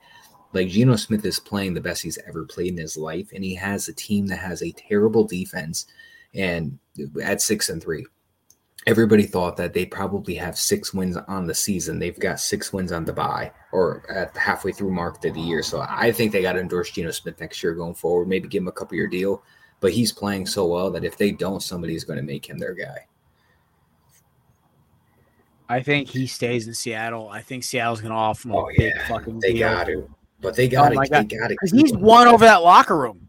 Like Geno Smith is playing the best he's ever played in his life, and he has a team that has a terrible defense and at six and three everybody thought that they probably have six wins on the season. They've got six wins on the bye or at halfway through mark of the year. So I think they got to endorse Geno Smith next year going forward. Maybe give him a couple year deal. But he's playing so well that if they don't, somebody's going to make him their guy. I think he stays in Seattle. I think Seattle's going to offer him a oh, big yeah. fucking they deal. got to. But they got to. Oh they got to. He's won over that locker room.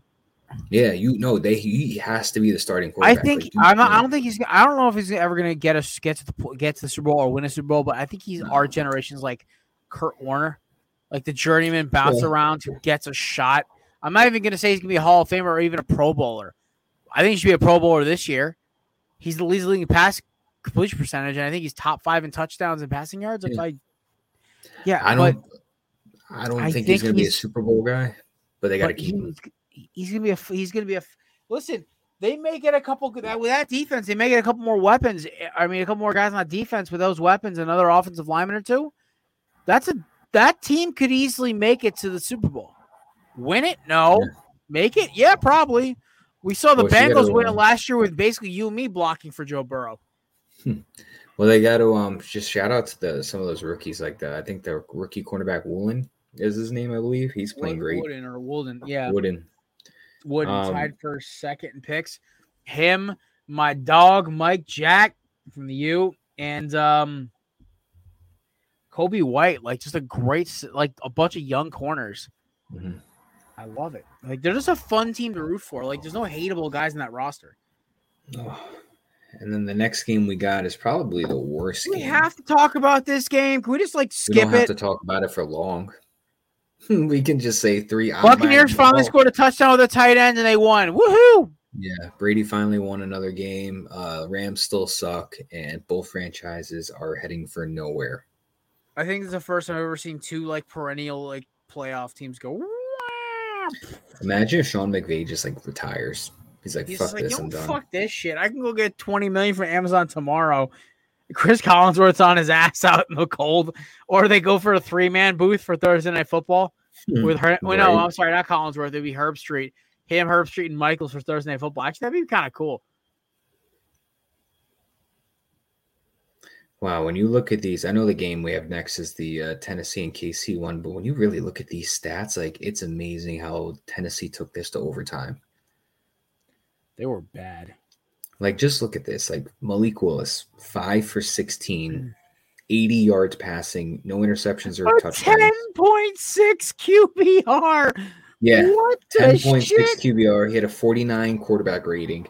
Yeah, you know they he has to be the starting quarterback. I think I'm not, I don't think he's. I don't know if he's ever going to get us get to the get to the Super Bowl or win a Super Bowl, but I think he's no. our generation's like Kurt Warner, like the journeyman bounce yeah. around who gets a shot. I'm not even going to say he's going to be a Hall of Famer or even a Pro Bowler. I think he should be a Pro Bowler this year. He's the leading pass completion percentage, and I think he's top five in touchdowns and passing yards. Like yeah. I, yeah, I don't. I don't think, think he's going to be a Super Bowl guy, but they got to keep him he's gonna be a he's gonna be a listen. They may get a couple that with that defense. They may get a couple more weapons. Eh, I mean, a couple more guys on defense with those weapons, another offensive lineman or two. That's a that team could easily make it to the Super Bowl. Win it? No. Yeah. Make it? Yeah, probably. We saw the well, Bengals win it last year with basically you and me blocking for Joe Burrow. Hmm. Well, they got to um just shout out to the some of those rookies like that. I think the rookie cornerback Woolen is his name, I believe. He's playing Wooden, great. Wooden or Wooden, yeah. Wooden. Wood um, tied for second in picks. Him, my dog Mike Jack from the U, and um Kobe White, like just a great, like a bunch of young corners. Mm-hmm. I love it. Like they're just a fun team to root for. Like there's no hateable guys in that roster. Oh. And then the next game we got is probably the worst. We game. have to talk about this game. Can we just like skip we don't have it? to talk about it for long. we can just say three. Buccaneers finally scored a touchdown with a tight end and they won. Woohoo! Yeah, Brady finally won another game. Uh, Rams still suck, and both franchises are heading for nowhere. I think it's the first time I've ever seen two like perennial like playoff teams go. Imagine if Sean McVay just like retires. He's like, He's fuck like, this, I'm done. Fuck this shit. I can go get 20 million from Amazon tomorrow. Cris Collinsworth's on his ass out in the cold, or they go for a three man booth for Thursday Night Football hmm, with her. Well, no, I'm sorry, not Collinsworth. It'd be Herbstreit, Him, Herbstreit, and Michaels for Thursday Night Football. Actually, that'd be kind of cool. Wow, when you look at these, I know the game we have next is the uh, Tennessee and KC one, but when you really look at these stats, like it's amazing how Tennessee took this to overtime. They were bad. Like, just look at this. Like, Malik Willis, five for 16, 80 yards passing, no interceptions or touchdowns. 10.6 QBR. Yeah. What 10.6 QBR. He had a 49 quarterback rating,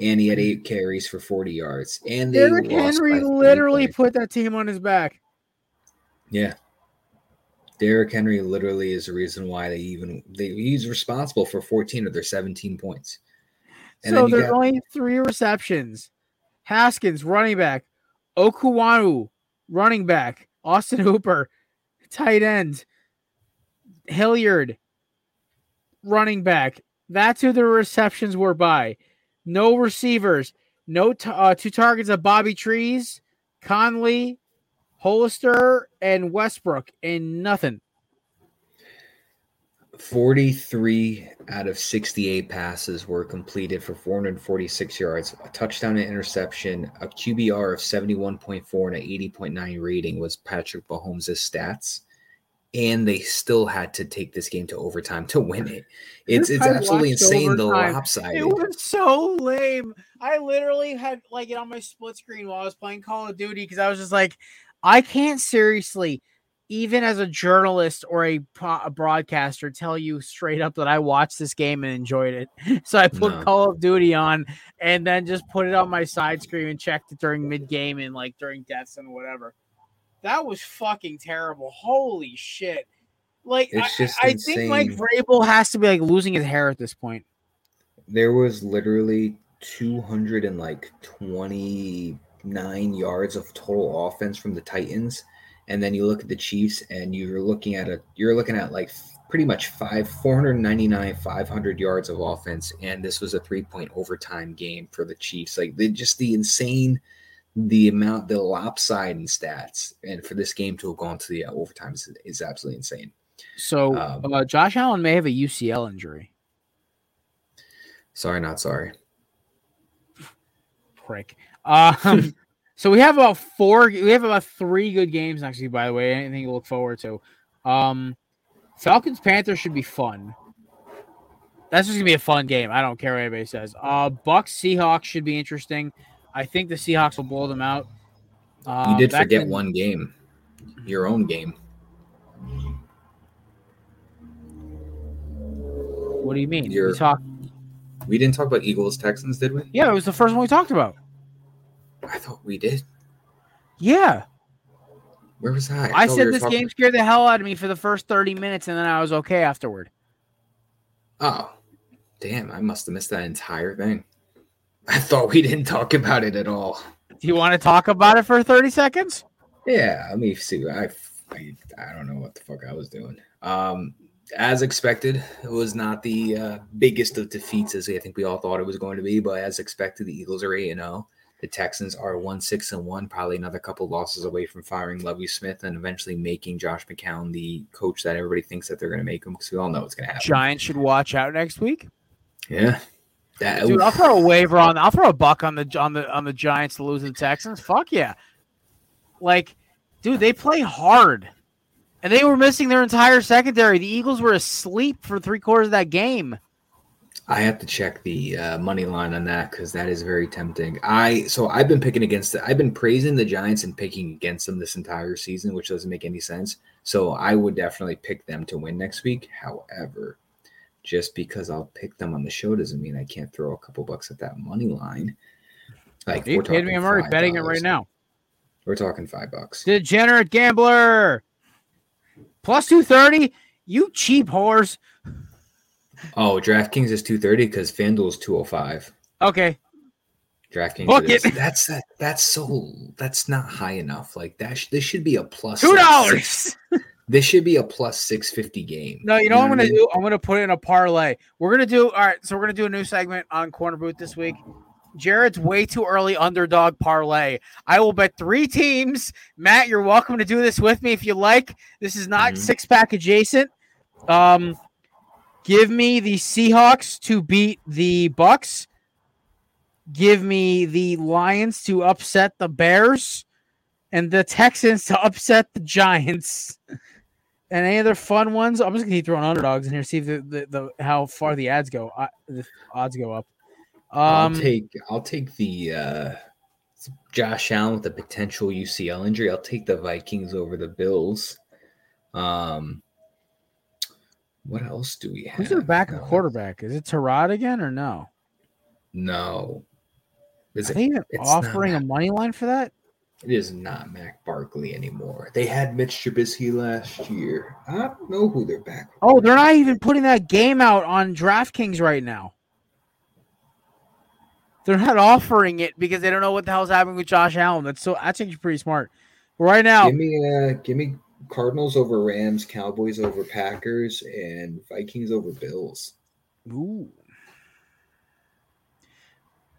and he had hmm. eight carries for 40 yards. And Derrick Henry literally put that team on his back. Yeah. Derrick Henry literally is the reason why they even they he's responsible for 14 of their 17 points. And so there's got... only three receptions. Haskins, running back. Okonkwo, running back. Austin Hooper, tight end. Hilliard, running back. That's who the receptions were by. No receivers. No t- uh, two targets of Bobby Trees, Conley, Hollister, and Westbrook, and nothing. 43 out of 68 passes were completed for 446 yards, a touchdown and interception, a QBR of 71.4 and an 80.9 rating was Patrick Mahomes' stats. And they still had to take this game to overtime to win it. It's it's I absolutely insane the lopsided. It was so lame. I literally had like it on my split screen while I was playing Call of Duty because I was just like, I can't seriously even as a journalist or a, a, broadcaster, tell you straight up that I watched this game and enjoyed it. So I put no. Call of Duty on and then just put it on my side screen and checked it during mid game and like during deaths and whatever. That was fucking terrible. Holy shit. Like I, I think Mike Vrabel has to be like losing his hair at this point. There was literally 200 and like 29 yards of total offense from the Titans and then you look at the Chiefs, and you're looking at a you're looking at like pretty much five 499 500 yards of offense and this was a three point overtime game for the chiefs like they just the insane the amount the lopsided stats and for this game to have gone to the uh, overtime is, is absolutely insane So Um, uh, Josh Allen may have a UCL injury. sorry not sorry Prick. Um, so we have about four. We have about three good games next week. By the way, anything to look forward to. Um, Falcons Panthers should be fun. That's just gonna be a fun game. I don't care what anybody says. Uh, Bucks Seahawks should be interesting. I think the Seahawks will blow them out. you Um, did forget can- one game your own game What do you mean? Your- We talked. we didn't talk about eagles texans did we Yeah, it was the first one we talked about. I thought we did Yeah, where was i I we said were this talking- game scared the hell out of me for the first thirty minutes, and then I was okay afterward. oh damn i must have missed that entire thing i thought we didn't talk about it at all Do you want to talk about it for thirty seconds? Yeah, let me see. I, I I don't know what the fuck I was doing. Um, as expected, it was not the uh, biggest of defeats as I think we all thought it was going to be. But as expected, the Eagles are eight and zero. The Texans are one six and one, probably another couple losses away from firing Lovie Smith and eventually making Josh McCown the coach that everybody thinks that they're going to make him because we all know what's going to happen. Giants should watch out next week. Yeah, that Dude, oof. I'll throw a waiver on. I'll throw a buck on the on the on the Giants to lose to the Texans. Fuck yeah! Like, dude, they play hard, and they were missing their entire secondary. The Eagles were asleep for three quarters of that game. I have to check the uh, money line on that because that is very tempting. I so I've been picking against it. I've been praising the Giants and picking against them this entire season, which doesn't make any sense. So I would definitely pick them to win next week. However, just because I'll pick them on the show doesn't mean I can't throw a couple bucks at that money line. Like Are you kidding me? I'm already betting it right now. We're talking five bucks. Degenerate gambler, plus two thirty. You cheap whores. Oh, DraftKings is two thirty because FanDuel is two hundred five. Okay, DraftKings. Book it is. That's that. That's so. That's not high enough. Like that. Sh- this should be a plus. two dollars. six- This should be a plus six fifty game. No, you know what I'm gonna mean? do? I'm gonna put it in a parlay. We're gonna do all right. So we're gonna do a new segment on Corner Boot this week. Jared's way too early underdog parlay. I will bet three teams. Matt, you're welcome to do this with me if you like. This is not Mhm. six pack adjacent. Um, give me the Seahawks to beat the Bucks. Give me the Lions to upset the Bears, and the Texans to upset the Giants. And any other fun ones? I'm just gonna keep throwing underdogs in here. See if the, the, the how far the ads go. Uh, the odds go up. I'll Um, take. I'll take the uh, Josh Allen with the potential UCL injury. I'll take the Vikings over the Bills. Um, what else do we have? who's their backup quarterback? Is it Tyrod again or no? No, is Are it? they even it's not offering a money line for that? It is not Matt Barkley anymore. They had Mitch Trubisky last year. I don't know who their back. Oh, they're not even putting that game out on DraftKings right now. They're not offering it because they don't know what the hell's happening with Josh Allen. That's so that's actually pretty smart. Right now, Give me, uh, give me Cardinals over Rams, Cowboys over Packers, and Vikings over Bills. Ooh.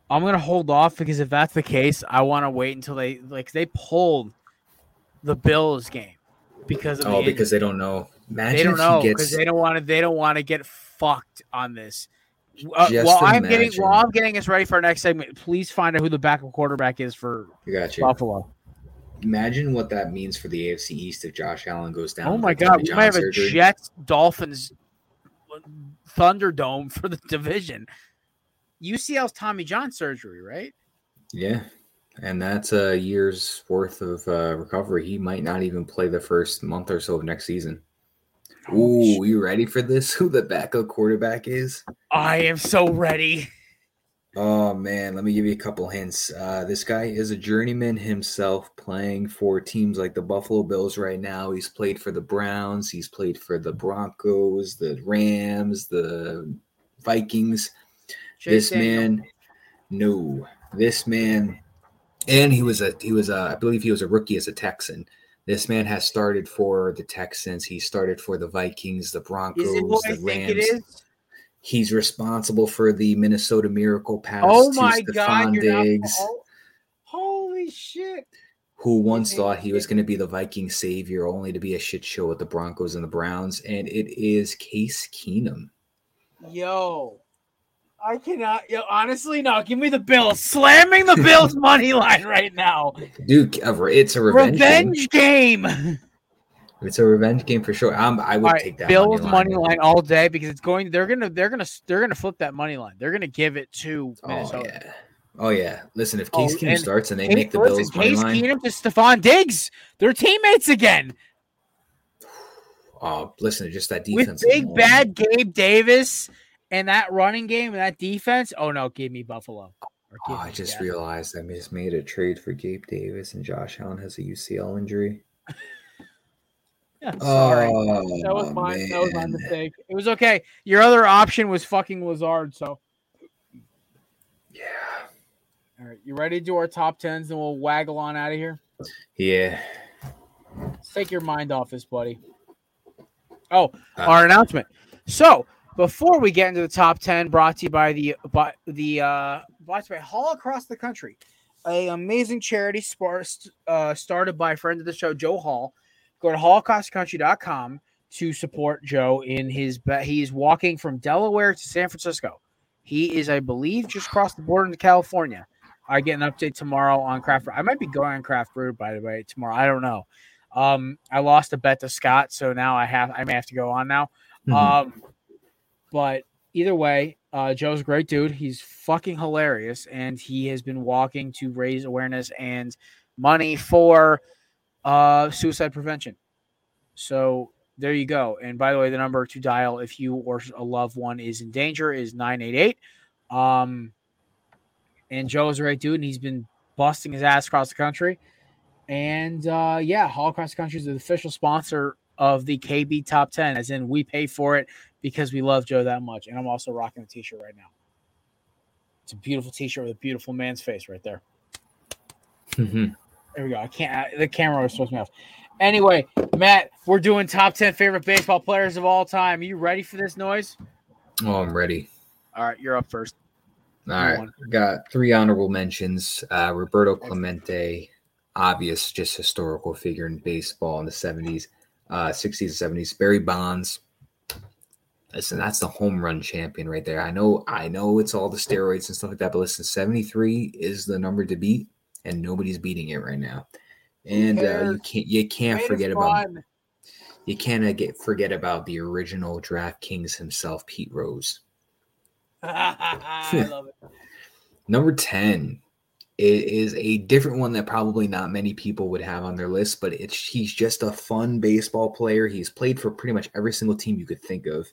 I'm gonna hold off because if that's the case, I want to wait until they like they pulled the Bills game because of Oh, the because they don't know. Imagine they don't know because gets. they don't want to they don't want to get fucked on this. Uh, Just while I'm getting imagine. while I'm getting us ready for our next segment, please find out who the backup quarterback is for I got you. Buffalo. Imagine what that means for the AFC East if Josh Allen goes down. Oh my god, we might have a surgery. Jets Dolphins Thunderdome for the division. UCL's Tommy John surgery, right? Yeah, and that's a year's worth of uh, recovery. He might not even play the first month or so of next season. Ooh, you ready for this? Who the backup quarterback is? I am so ready. Oh man, let me give you a couple hints. Uh, this guy is a journeyman himself, playing for teams like the Buffalo Bills right now. He's played for the Browns, he's played for the Broncos, the Rams, the Vikings. Chase this Daniel. man, no, this man, and he was a he was a I believe he was a rookie as a Texan. This man has started for the Texans. He started for the Vikings, the Broncos, Is it what I the Rams. He's responsible for the Minnesota Miracle pass Oh to my Stefon god! Not, Diggs, oh, holy shit! who once thought he was going to be the Viking savior, only to be a shit show with the Broncos and the Browns. And it is Case Keenum. Yo, I cannot. Yo, honestly, no. Give me the Bills. Slamming the Bills money line right now. Dude, it's a revenge, Revenge game. game. It's a revenge game for sure. Um, I would All take that Bills money money line. all day because it's going. They're gonna. They're gonna. They're gonna flip that money line. They're gonna give it to Oh Minnesota. yeah. Oh yeah. Listen, if Oh, Case Keenum and starts and they Case- make the listen, Bills money Case line, Keenum to Stefon Diggs. They're teammates again oh, listen, just that defense with big bad Gabe Davis and that running game and that defense. Oh no, give me Buffalo. Oh, I just Seattle. realized I just made a trade for Gabe Davis and Josh Allen has a UCL injury. Yeah, sorry. Oh, that was my that was my mistake. It was okay. Your other option was fucking Lazard. So, Yeah. all right, you ready to do our top tens, and we'll waggle on out of here. Yeah. Let's take your mind off this, buddy. Oh, Uh, our announcement. So before we get into the top ten, brought to you by the by the uh, brought to you by Hall Across the Country, a amazing charity spar- uh, started by a friend of the show, Joe Hall. Go to hallacrossthecountry.com to support Joe in his. Be- he's walking from Delaware to San Francisco. He is, I believe, just across the border into California. I get an update tomorrow on craft. I might be going on craft brew by the way tomorrow. I don't know. Um, I lost a bet to Scott, so now I have I may have to go on now. Mhm. Um, but either way, uh, Joe's a great dude. He's fucking hilarious, and he has been walking to raise awareness and money for uh, suicide prevention. So there you go. And by the way, the number to dial if you or a loved one is in danger is nine eight eight. Um, and Joe's a great dude, and he's been busting his ass across the country. And uh, yeah, Hall Across the Country is the official sponsor of the KB Top 10, as in we pay for it because we love Joe that much. And I'm also rocking the t shirt right now. It's a beautiful t shirt with a beautiful man's face right there. Mhm. There we go. I can't, the camera was supposed to be off. Anyway, Matt, we're doing top 10 favorite baseball players of all time. Are you ready for this noise? Oh, I'm ready. All right, you're up first. All right, got three honorable mentions. Uh, Roberto Clemente, obvious, just historical figure in baseball in the '70s, uh, '60s, and '70s. Barry Bonds. Listen, that's the home run champion right there. I know, I know, it's all the steroids and stuff like that, but listen, 73 is the number to beat, and nobody's beating it right now. And uh, you can't, you can't forget about, you cannot get forget about the original DraftKings himself, Pete Rose. I love it. Number 10 i- is a different one that probably not many people would have on their list, but it's he's just a fun baseball player. He's played for pretty much every single team you could think of.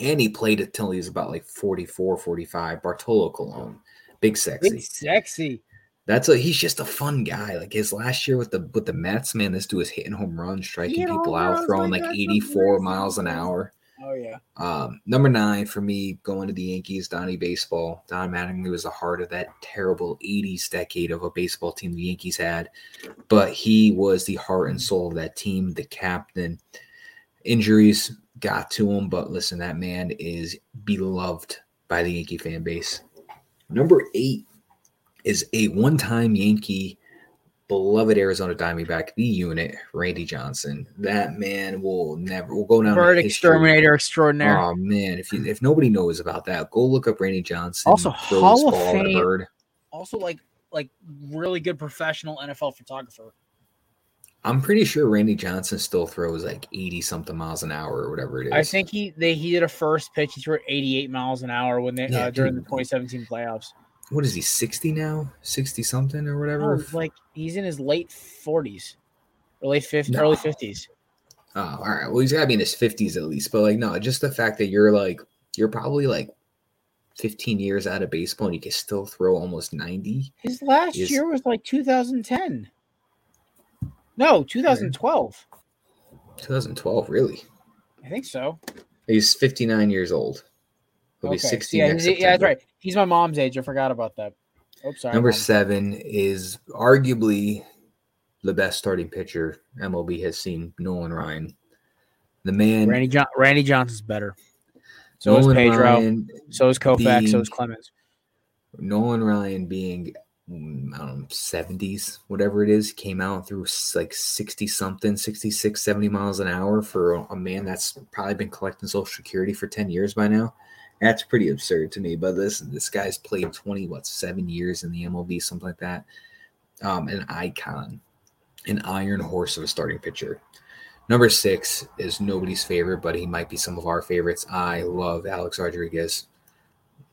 And he played until he was about like 44, 45. Bartolo Colon. Big sexy. Big sexy. That's a he's just a fun guy. Like his last year with the with the Mets, man, this dude was hitting home runs, striking people out, throwing like like 84 miles an hour. Oh, yeah. Um, number nine for me, going to the Yankees, Donnie Baseball. Don Mattingly was the heart of that terrible 80s decade of a baseball team the Yankees had, but he was the heart and soul of that team, the captain. Injuries got to him, but listen, that man is beloved by the Yankee fan base. Number eight is a one time Yankee beloved Arizona Diamondback, the unit, Randy Johnson. That man will never will go down. Bird exterminator extraordinaire. Oh man, if you if nobody knows about that, go look up Randy Johnson. Also, Hall of ball at a Fame- bird. also, like, like really good professional NFL photographer. I'm pretty sure Randy Johnson still throws like 80 something miles an hour or whatever it is. I think he they he did a first pitch. He threw 88 miles an hour when they Yeah, uh, during the 2017 playoffs. What is he 60 now? 60 something or whatever. it's like he's in his late 40s, or late 50s, No. early 50s. Oh, all right. Well, he's got to be in his 50s at least. But like, no, just the fact that you're like, you're probably like 15 years out of baseball and you can still throw almost 90. His last Is- year was like 2010. No, 2012. 2012, really. I think so. He's 59 years old. He'll be Okay, 60 yeah, next he's- yeah, that's right. He's my mom's age. I forgot about that. Oops, sorry. Number Mom. seven is arguably the best starting pitcher MLB has seen, Nolan Ryan. The man, Randy John- Randy Johnson's better. So is Nolan Pedro. Ryan, So is Koufax. So is Clemens. Nolan Ryan being mm, I don't know, 70s, whatever it is, came out through like 60 something, 66, 70 miles an hour for a, a man that's probably been collecting Social Security for 10 years by now. That's pretty absurd to me. But listen, this guy's played 20, what, seven years in the MLB, something like that. Um, an icon, an iron horse of a starting pitcher. Number six is nobody's favorite, but he might be some of our favorites. I love Alex Rodriguez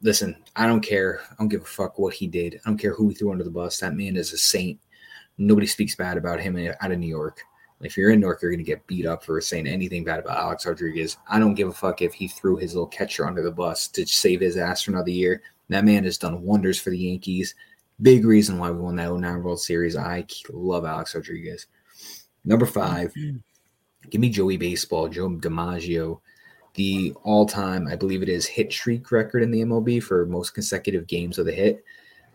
listen, I don't care. I don't give a fuck what he did. I don't care who he threw under the bus. That man is a saint. Nobody speaks bad about him out of New York. If you're in New York, you're going to get beat up for saying anything bad about Alex Rodriguez. I don't give a fuck if he threw his little catcher under the bus to save his ass for another year. That man has done wonders for the Yankees. Big reason why we won that 09 World Series. I love Alex Rodriguez. Number five, give me Joey Baseball, Joe DiMaggio the all-time, I believe it is, hit streak record in the MLB for most consecutive games with a hit.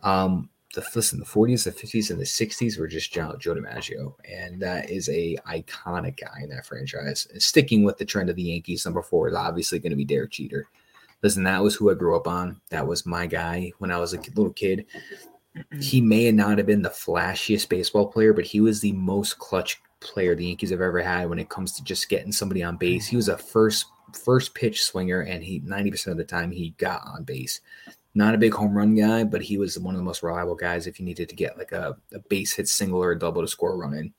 Um, the listen, the 40s, the 50s, and the 60s were just Joe, Joe DiMaggio, and that is a iconic guy in that franchise. And sticking with the trend of the Yankees, number four is obviously going to be Derek Jeter. Listen, that was who I grew up on. That was my guy when I was a little kid. He may not have been the flashiest baseball player, but he was the most clutch player the Yankees have ever had when it comes to just getting somebody on base. He was a first first pitch swinger, and he 90% of the time he got on base. Not a big home run guy, but he was one of the most reliable guys if you needed to get like a, a base hit single or a double to score a run in.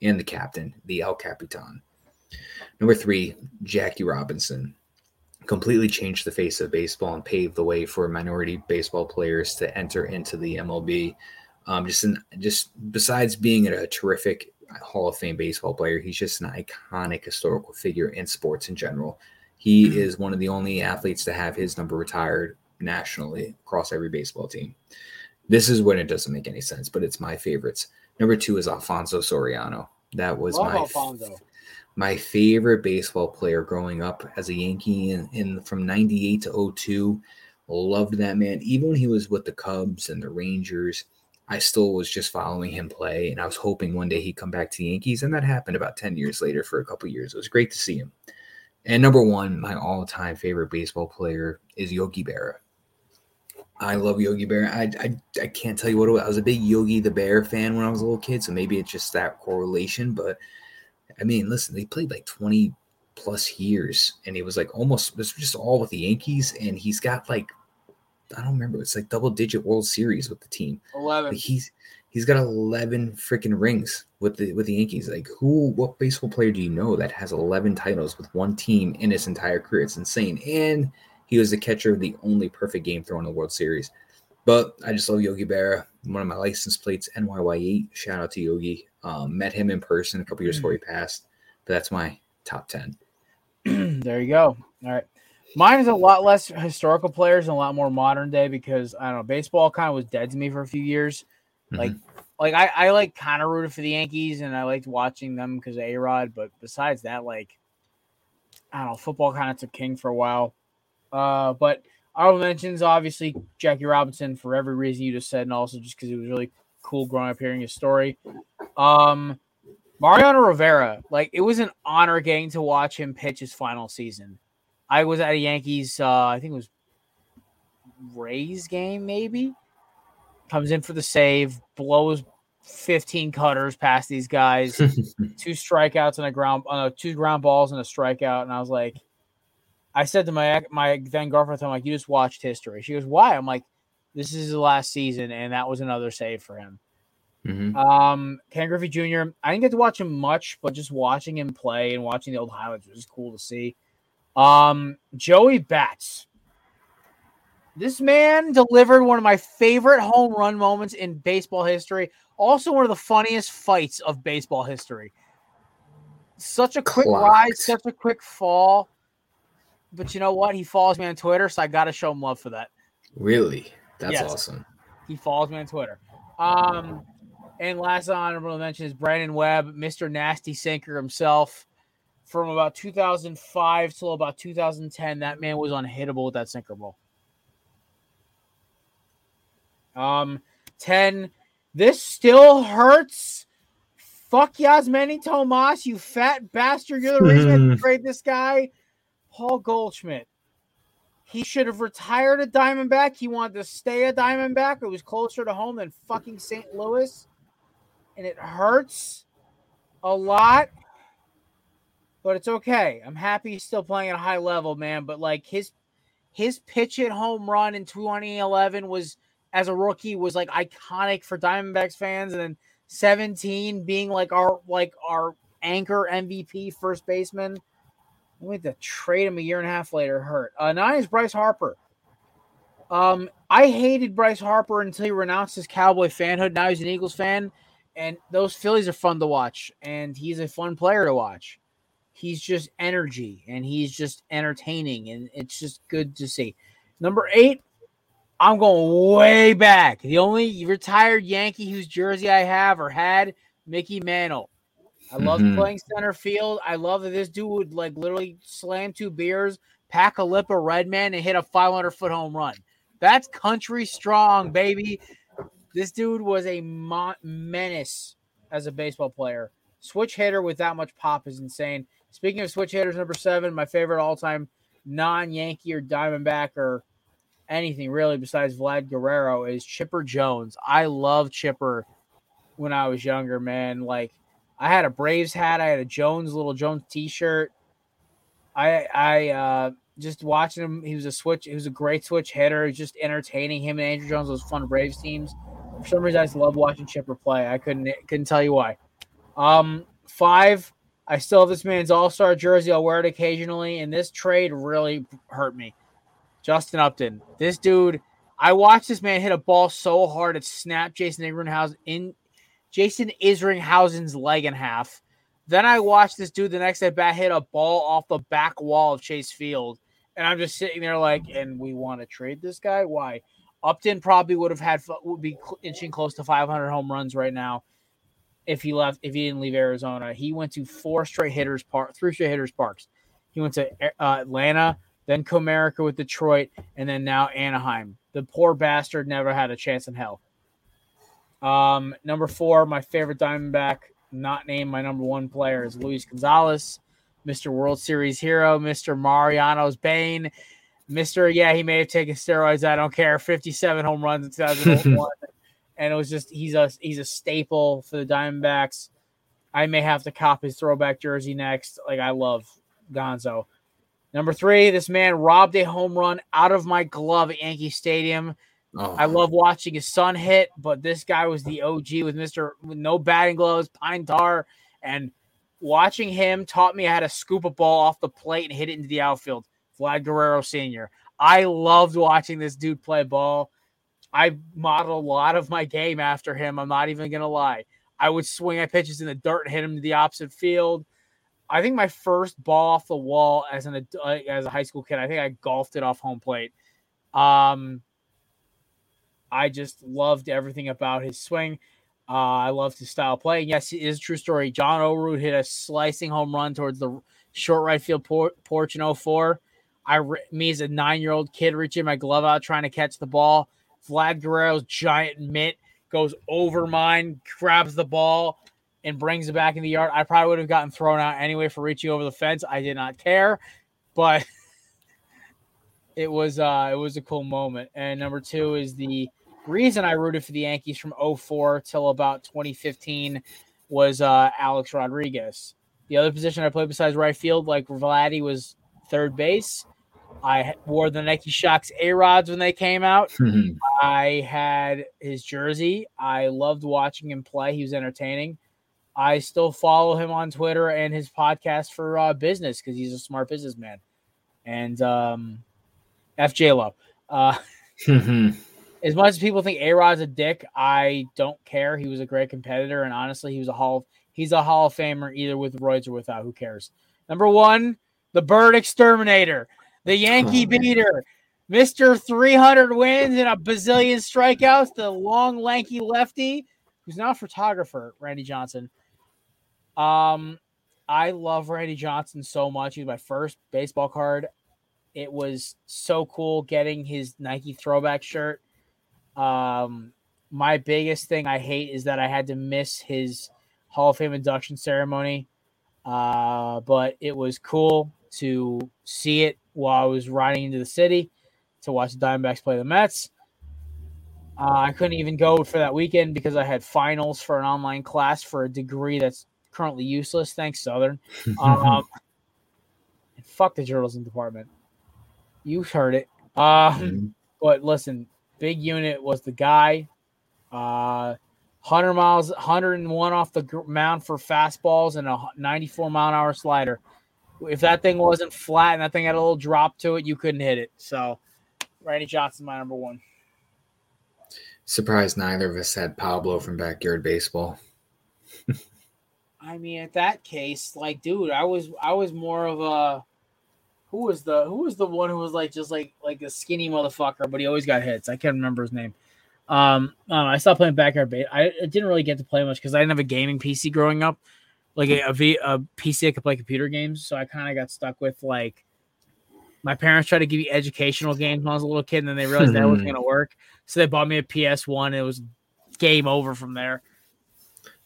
And the captain, the El Capitan. Number three, Jackie Robinson. Completely changed the face of baseball and paved the way for minority baseball players to enter into the MLB. Um, just an, just besides being a terrific Hall of Fame baseball player. He's just an iconic historical figure in sports in general. He is one of the only athletes to have his number retired nationally across every baseball team. This is when it doesn't make any sense, but it's my favorites. Number two is Alfonso Soriano. That was Love my Alfonso. my favorite baseball player growing up as a Yankee in, in from 98 to 02. Loved that man. Even when he was with the Cubs and the Rangers, I still was just following him play, and I was hoping one day he'd come back to the Yankees, and that happened about 10 years later for a couple years. It was great to see him. And number one, my all-time favorite baseball player is Yogi Berra. I love Yogi Bear. I, I, I can't tell you what it was. I was a big Yogi the Bear fan when I was a little kid, so maybe it's just that correlation. But I mean, listen, they played like 20 plus years, and he was like almost was just all with the Yankees, and he's got like I don't remember. It's like double digit World Series with the team. Eleven. Like he's he's got eleven freaking rings with the with the Yankees. Like who? What baseball player do you know that has eleven titles with one team in his entire career? It's insane. And he was the catcher of the only perfect game throw in the World Series. But I just love Yogi Berra. One of my license plates, NYY8. Shout out to Yogi. Um, met him in person a couple years before he passed. But that's my top ten. there you go. All right. Mine is a lot less historical players and a lot more modern day because I don't know, baseball kind of was dead to me for a few years. Like, like I, I like kind of rooted for the Yankees and I liked watching them because of A Rod, but besides that, like, I don't know, football kind of took king for a while. Uh, but honorable mentions, obviously, Jackie Robinson for every reason you just said, and also just because it was really cool growing up hearing his story. Um, Mariano Rivera, like, it was an honor getting to watch him pitch his final season. I was at a Yankees, uh, I think it was Rays game, maybe. Comes in for the save, blows 15 cutters past these guys, two strikeouts and a ground, uh, two ground balls and a strikeout. And I was like, I said to my my then girlfriend, I'm like, you just watched history. She goes, why? I'm like, this is the last season, and that was another save for him. Mhm. Um, Ken Griffey Jr. I didn't get to watch him much, but just watching him play and watching the old highlights was cool to see. Um, Joey Bats. This man delivered one of my favorite home run moments in baseball history. Also, one of the funniest fights of baseball history. Such a quick Clocked. rise, such a quick fall. But you know what? He follows me on Twitter, so I got to show him love for that. Really? That's Yes. awesome. He follows me on Twitter. Um, and last honorable mention is Brandon Webb, Mr. Nasty Sinker himself. From about 2005 till about 2010, that man was unhittable with that sinker ball. Um, 10. This still hurts. Fuck Yasmany Tomas, you fat bastard. You're the reason I trade this guy. Paul Goldschmidt. He should have retired a Diamondback. He wanted to stay a Diamondback. It was closer to home than fucking St. Louis. And it hurts a lot. But it's okay. I'm happy he's still playing at a high level, man. But like his his pitch at home run in 2011 was as a rookie was like iconic for Diamondbacks fans, and then 17 being like our like our anchor MVP first baseman. We had to trade him a year and a half later. Hurt. Uh, nine is Bryce Harper. Um, I hated Bryce Harper until he renounced his Cowboy fanhood. Now he's an Eagles fan, and those Phillies are fun to watch, and he's a fun player to watch. He's just energy, and he's just entertaining, and it's just good to see. Number eight, I'm going way back. The only retired Yankee whose jersey I have or had, Mickey Mantle. I loved Mhm. playing center field. I love that this dude would like literally slam two beers, pack a lip of red man, and hit a 500 foot home run. That's country strong, baby. This dude was a menace as a baseball player. Switch hitter with that much pop is insane. Speaking of switch hitters, number seven, my favorite all time non Yankee or Diamondback or anything really besides Vlad Guerrero is Chipper Jones. I love Chipper when I was younger, man. Like I had a Braves hat, I had a Jones little Jones t-shirt. I I uh just watching him, he was a switch, he was a great switch hitter, just entertaining him and Andruw Jones was fun Braves teams. For some reason I just love watching Chipper play. I couldn't couldn't tell you why. Um five, I still have this man's all-star jersey. I'll wear it occasionally, and this trade really hurt me. Justin Upton. This dude, I watched this man hit a ball so hard it snapped Jason Isringhausen in Jason Isringhausen's leg in half. Then I watched this dude the next at bat hit a ball off the back wall of Chase Field, and I'm just sitting there like, and we want to trade this guy? Why? Upton probably would have had would be inching close to 500 home runs right now if he left if he didn't leave Arizona. He went to four straight hitters park, three straight hitters parks. He went to uh, Atlanta, then Comerica with Detroit, and then now Anaheim. The poor bastard never had a chance in hell. Um, number four, my favorite Diamondback, not named my number one player, is Luis Gonzalez, Mr. World Series hero, Mr. Mariano's Bane, Mr. Yeah, he may have taken steroids. I don't care. 57 home runs in 2001. and it was just he's a he's a staple for the Diamondbacks. I may have to cop his throwback jersey next. Like I love Gonzo. Number three, this man robbed a home run out of my glove at Yankee Stadium. Oh, I love watching his son hit, but this guy was the OG with Mister with no batting gloves, pine tar, and watching him taught me how to scoop a ball off the plate and hit it into the outfield. Vlad Guerrero Sr. I loved watching this dude play ball. I modeled a lot of my game after him. I'm not even gonna lie. I would swing at pitches in the dirt and hit him to the opposite field. I think my first ball off the wall as an as a high school kid, I think I golfed it off home plate. Um, I just loved everything about his swing. Uh, I loved his style of play. Yes, it is a true story. John Olerud hit a slicing home run towards the short right field por- porch in 04. I, me as a nine year old kid, reaching my glove out trying to catch the ball. Vlad Guerrero's giant mitt goes over mine, grabs the ball, and brings it back in the yard. I probably would have gotten thrown out anyway for reaching over the fence. I did not care, but it was uh it was a cool moment. And number two is the reason I rooted for the Yankees from 04 till about 2015 was uh Alex Rodriguez. The other position I played besides right field, like Vladdy, was third base. I wore the Nike Shox A Rods when they came out. Mhm. I had his jersey. I loved watching him play. He was entertaining. I still follow him on Twitter and his podcast for uh, business because he's a smart businessman. And um, FJLo. Uh, Mhm. as much as people think A Rod's a dick, I don't care. He was a great competitor, and honestly, he was a hall. Of, he's a Hall of Famer either with roids or without. Who cares? Number one, the Bird Exterminator, the Yankee Oh, beater, Mister 300 wins and a bazillion strikeouts. The long, lanky lefty, who's now a photographer, Randy Johnson. Um, I love Randy Johnson so much. He's my first baseball card. It was so cool getting his Nike throwback shirt. Um, my biggest thing I hate is that I had to miss his Hall of Fame induction ceremony. Uh, but it was cool to see it while I was riding into the city to watch the Diamondbacks play the Mets. Uh, I couldn't even go for that weekend because I had finals for an online class for a degree that's currently useless. Thanks, Southern. Um, fuck the journalism department. You heard it. Um, mm-hmm. But listen, big unit was the guy. Uh, 100 miles, 101 off the mound for fastballs and a 94 mile an hour slider. If that thing wasn't flat and that thing had a little drop to it, you couldn't hit it. So, Randy Johnson, my number one. Surprised neither of us had Pablo from Backyard Baseball. I mean, at that case, like, dude, I was I was more of a who was the who was the one who was like just like like a skinny motherfucker, but he always got hits. I can't remember his name. Um, I, I stopped playing backyard bait. I, I, didn't really get to play much because I didn't have a gaming PC growing up, like a, a, a PC I could play computer games. So I kind of got stuck with like my parents tried to give me educational games when I was a little kid, and then they realized that wasn't going to work. So they bought me a PS One. It was game over from there.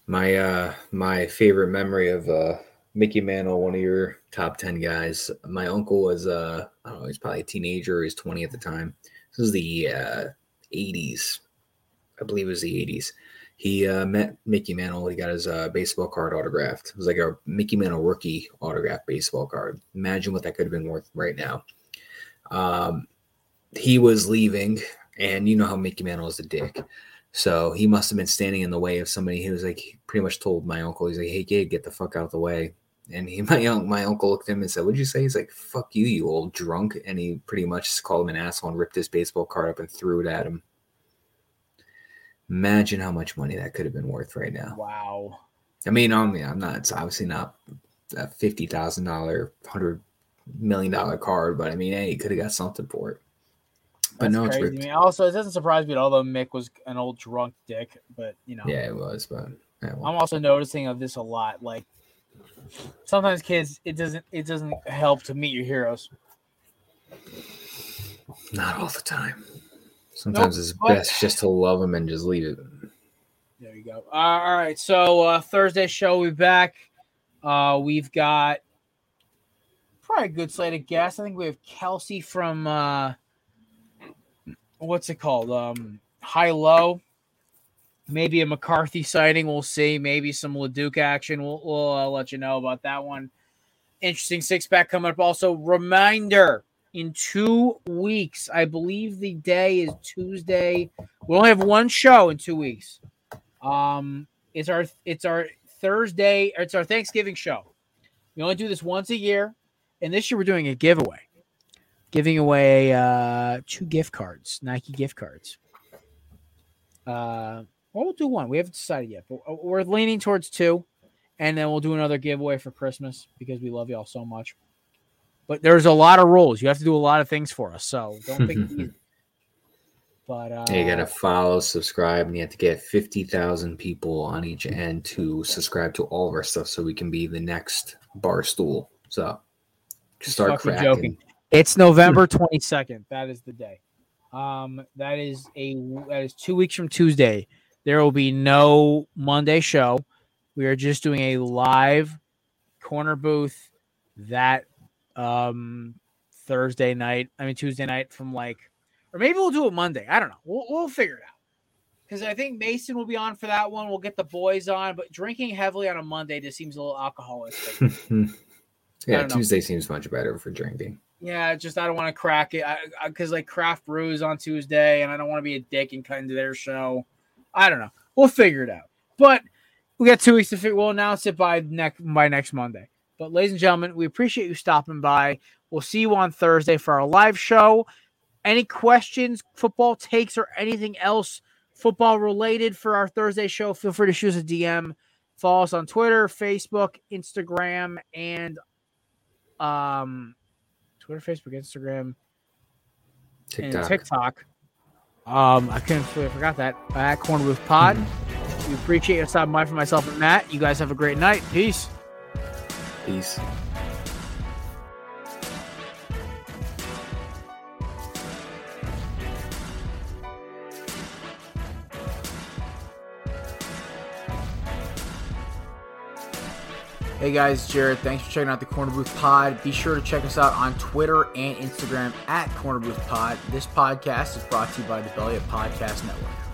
My uh my favorite memory of uh Mickey Mantle, one of your top ten guys. My uncle was uh I don't know, he's probably a teenager, he's 20 at the time. This was the uh 80s, I believe it was the 80s. He uh, met Mickey Mantle. He got his uh, baseball card autographed. It was like a Mickey Mantle rookie autographed baseball card. Imagine what that could have been worth right now. Um, he was leaving, and you know how Mickey Mantle is a dick. So he must have been standing in the way of somebody. He was like, pretty much told my uncle, he's like, "Hey kid, get the fuck out of the way." And he, my my uncle looked at him and said, "What'd you say?" He's like, "Fuck you, you old drunk." And he pretty much called him an asshole and ripped his baseball card up and threw it at him. Imagine how much money that could have been worth right now. Wow. I mean, on me, I'm not. It's obviously not a fifty thousand dollar, hundred million dollar card, but I mean, hey, he could have got something for it. But That's no, crazy. it's I mean, also it doesn't surprise me at all. Though Mick was an old drunk dick, but you know, yeah, it was. But yeah, well. I'm also noticing of this a lot. Like sometimes kids, it doesn't it doesn't help to meet your heroes. Not all the time. Sometimes nope, it's but... best just to love them and just leave it. There you go. All right. So uh, Thursday show, we back. Uh, we've got probably a good slate of guests. I think we have Kelsey from uh, what's it called? Um, High Low. Maybe a McCarthy sighting. We'll see. Maybe some LeDuc action. We'll, we'll uh, let you know about that one. Interesting six pack coming up. Also, reminder in two weeks. I believe the day is Tuesday. We only have one show in two weeks. Um, it's our it's our Thursday. It's our Thanksgiving show. We only do this once a year, and this year we're doing a giveaway, giving away uh, two gift cards, Nike gift cards. Uh, well, we'll do one. We haven't decided yet, but we're leaning towards two, and then we'll do another giveaway for Christmas because we love y'all so much. But there's a lot of rules. You have to do a lot of things for us. So don't think But uh, you got to follow, subscribe, and you have to get 50,000 people on each end to subscribe to all of our stuff so we can be the next bar stool. So start cracking. Joking. It's November 22nd. That is the day. Um, that is a that is two weeks from Tuesday. There will be no Monday show. We are just doing a live corner booth that um, Thursday night. I mean Tuesday night from like, or maybe we'll do it Monday. I don't know. We'll we'll figure it out. Because I think Mason will be on for that one. We'll get the boys on, but drinking heavily on a Monday just seems a little alcoholic. yeah, Tuesday seems much better for drinking. Yeah, just I don't want to crack it because like craft brews on Tuesday, and I don't want to be a dick and cut into their show. I don't know. We'll figure it out. But we got two weeks to figure. We'll announce it by next by next Monday. But, ladies and gentlemen, we appreciate you stopping by. We'll see you on Thursday for our live show. Any questions, football takes, or anything else football related for our Thursday show, feel free to shoot us a DM. Follow us on Twitter, Facebook, Instagram, and um, Twitter, Facebook, Instagram, TikTok. and TikTok. Um, I couldn't I forgot that at Corner Booth Pod. We appreciate you stopping by for myself and Matt. You guys have a great night. Peace. Peace. Hey guys, Jared. Thanks for checking out the Corner Booth Pod. Be sure to check us out on Twitter and Instagram at Corner Booth Pod. This podcast is brought to you by the Belly Up Podcast Network.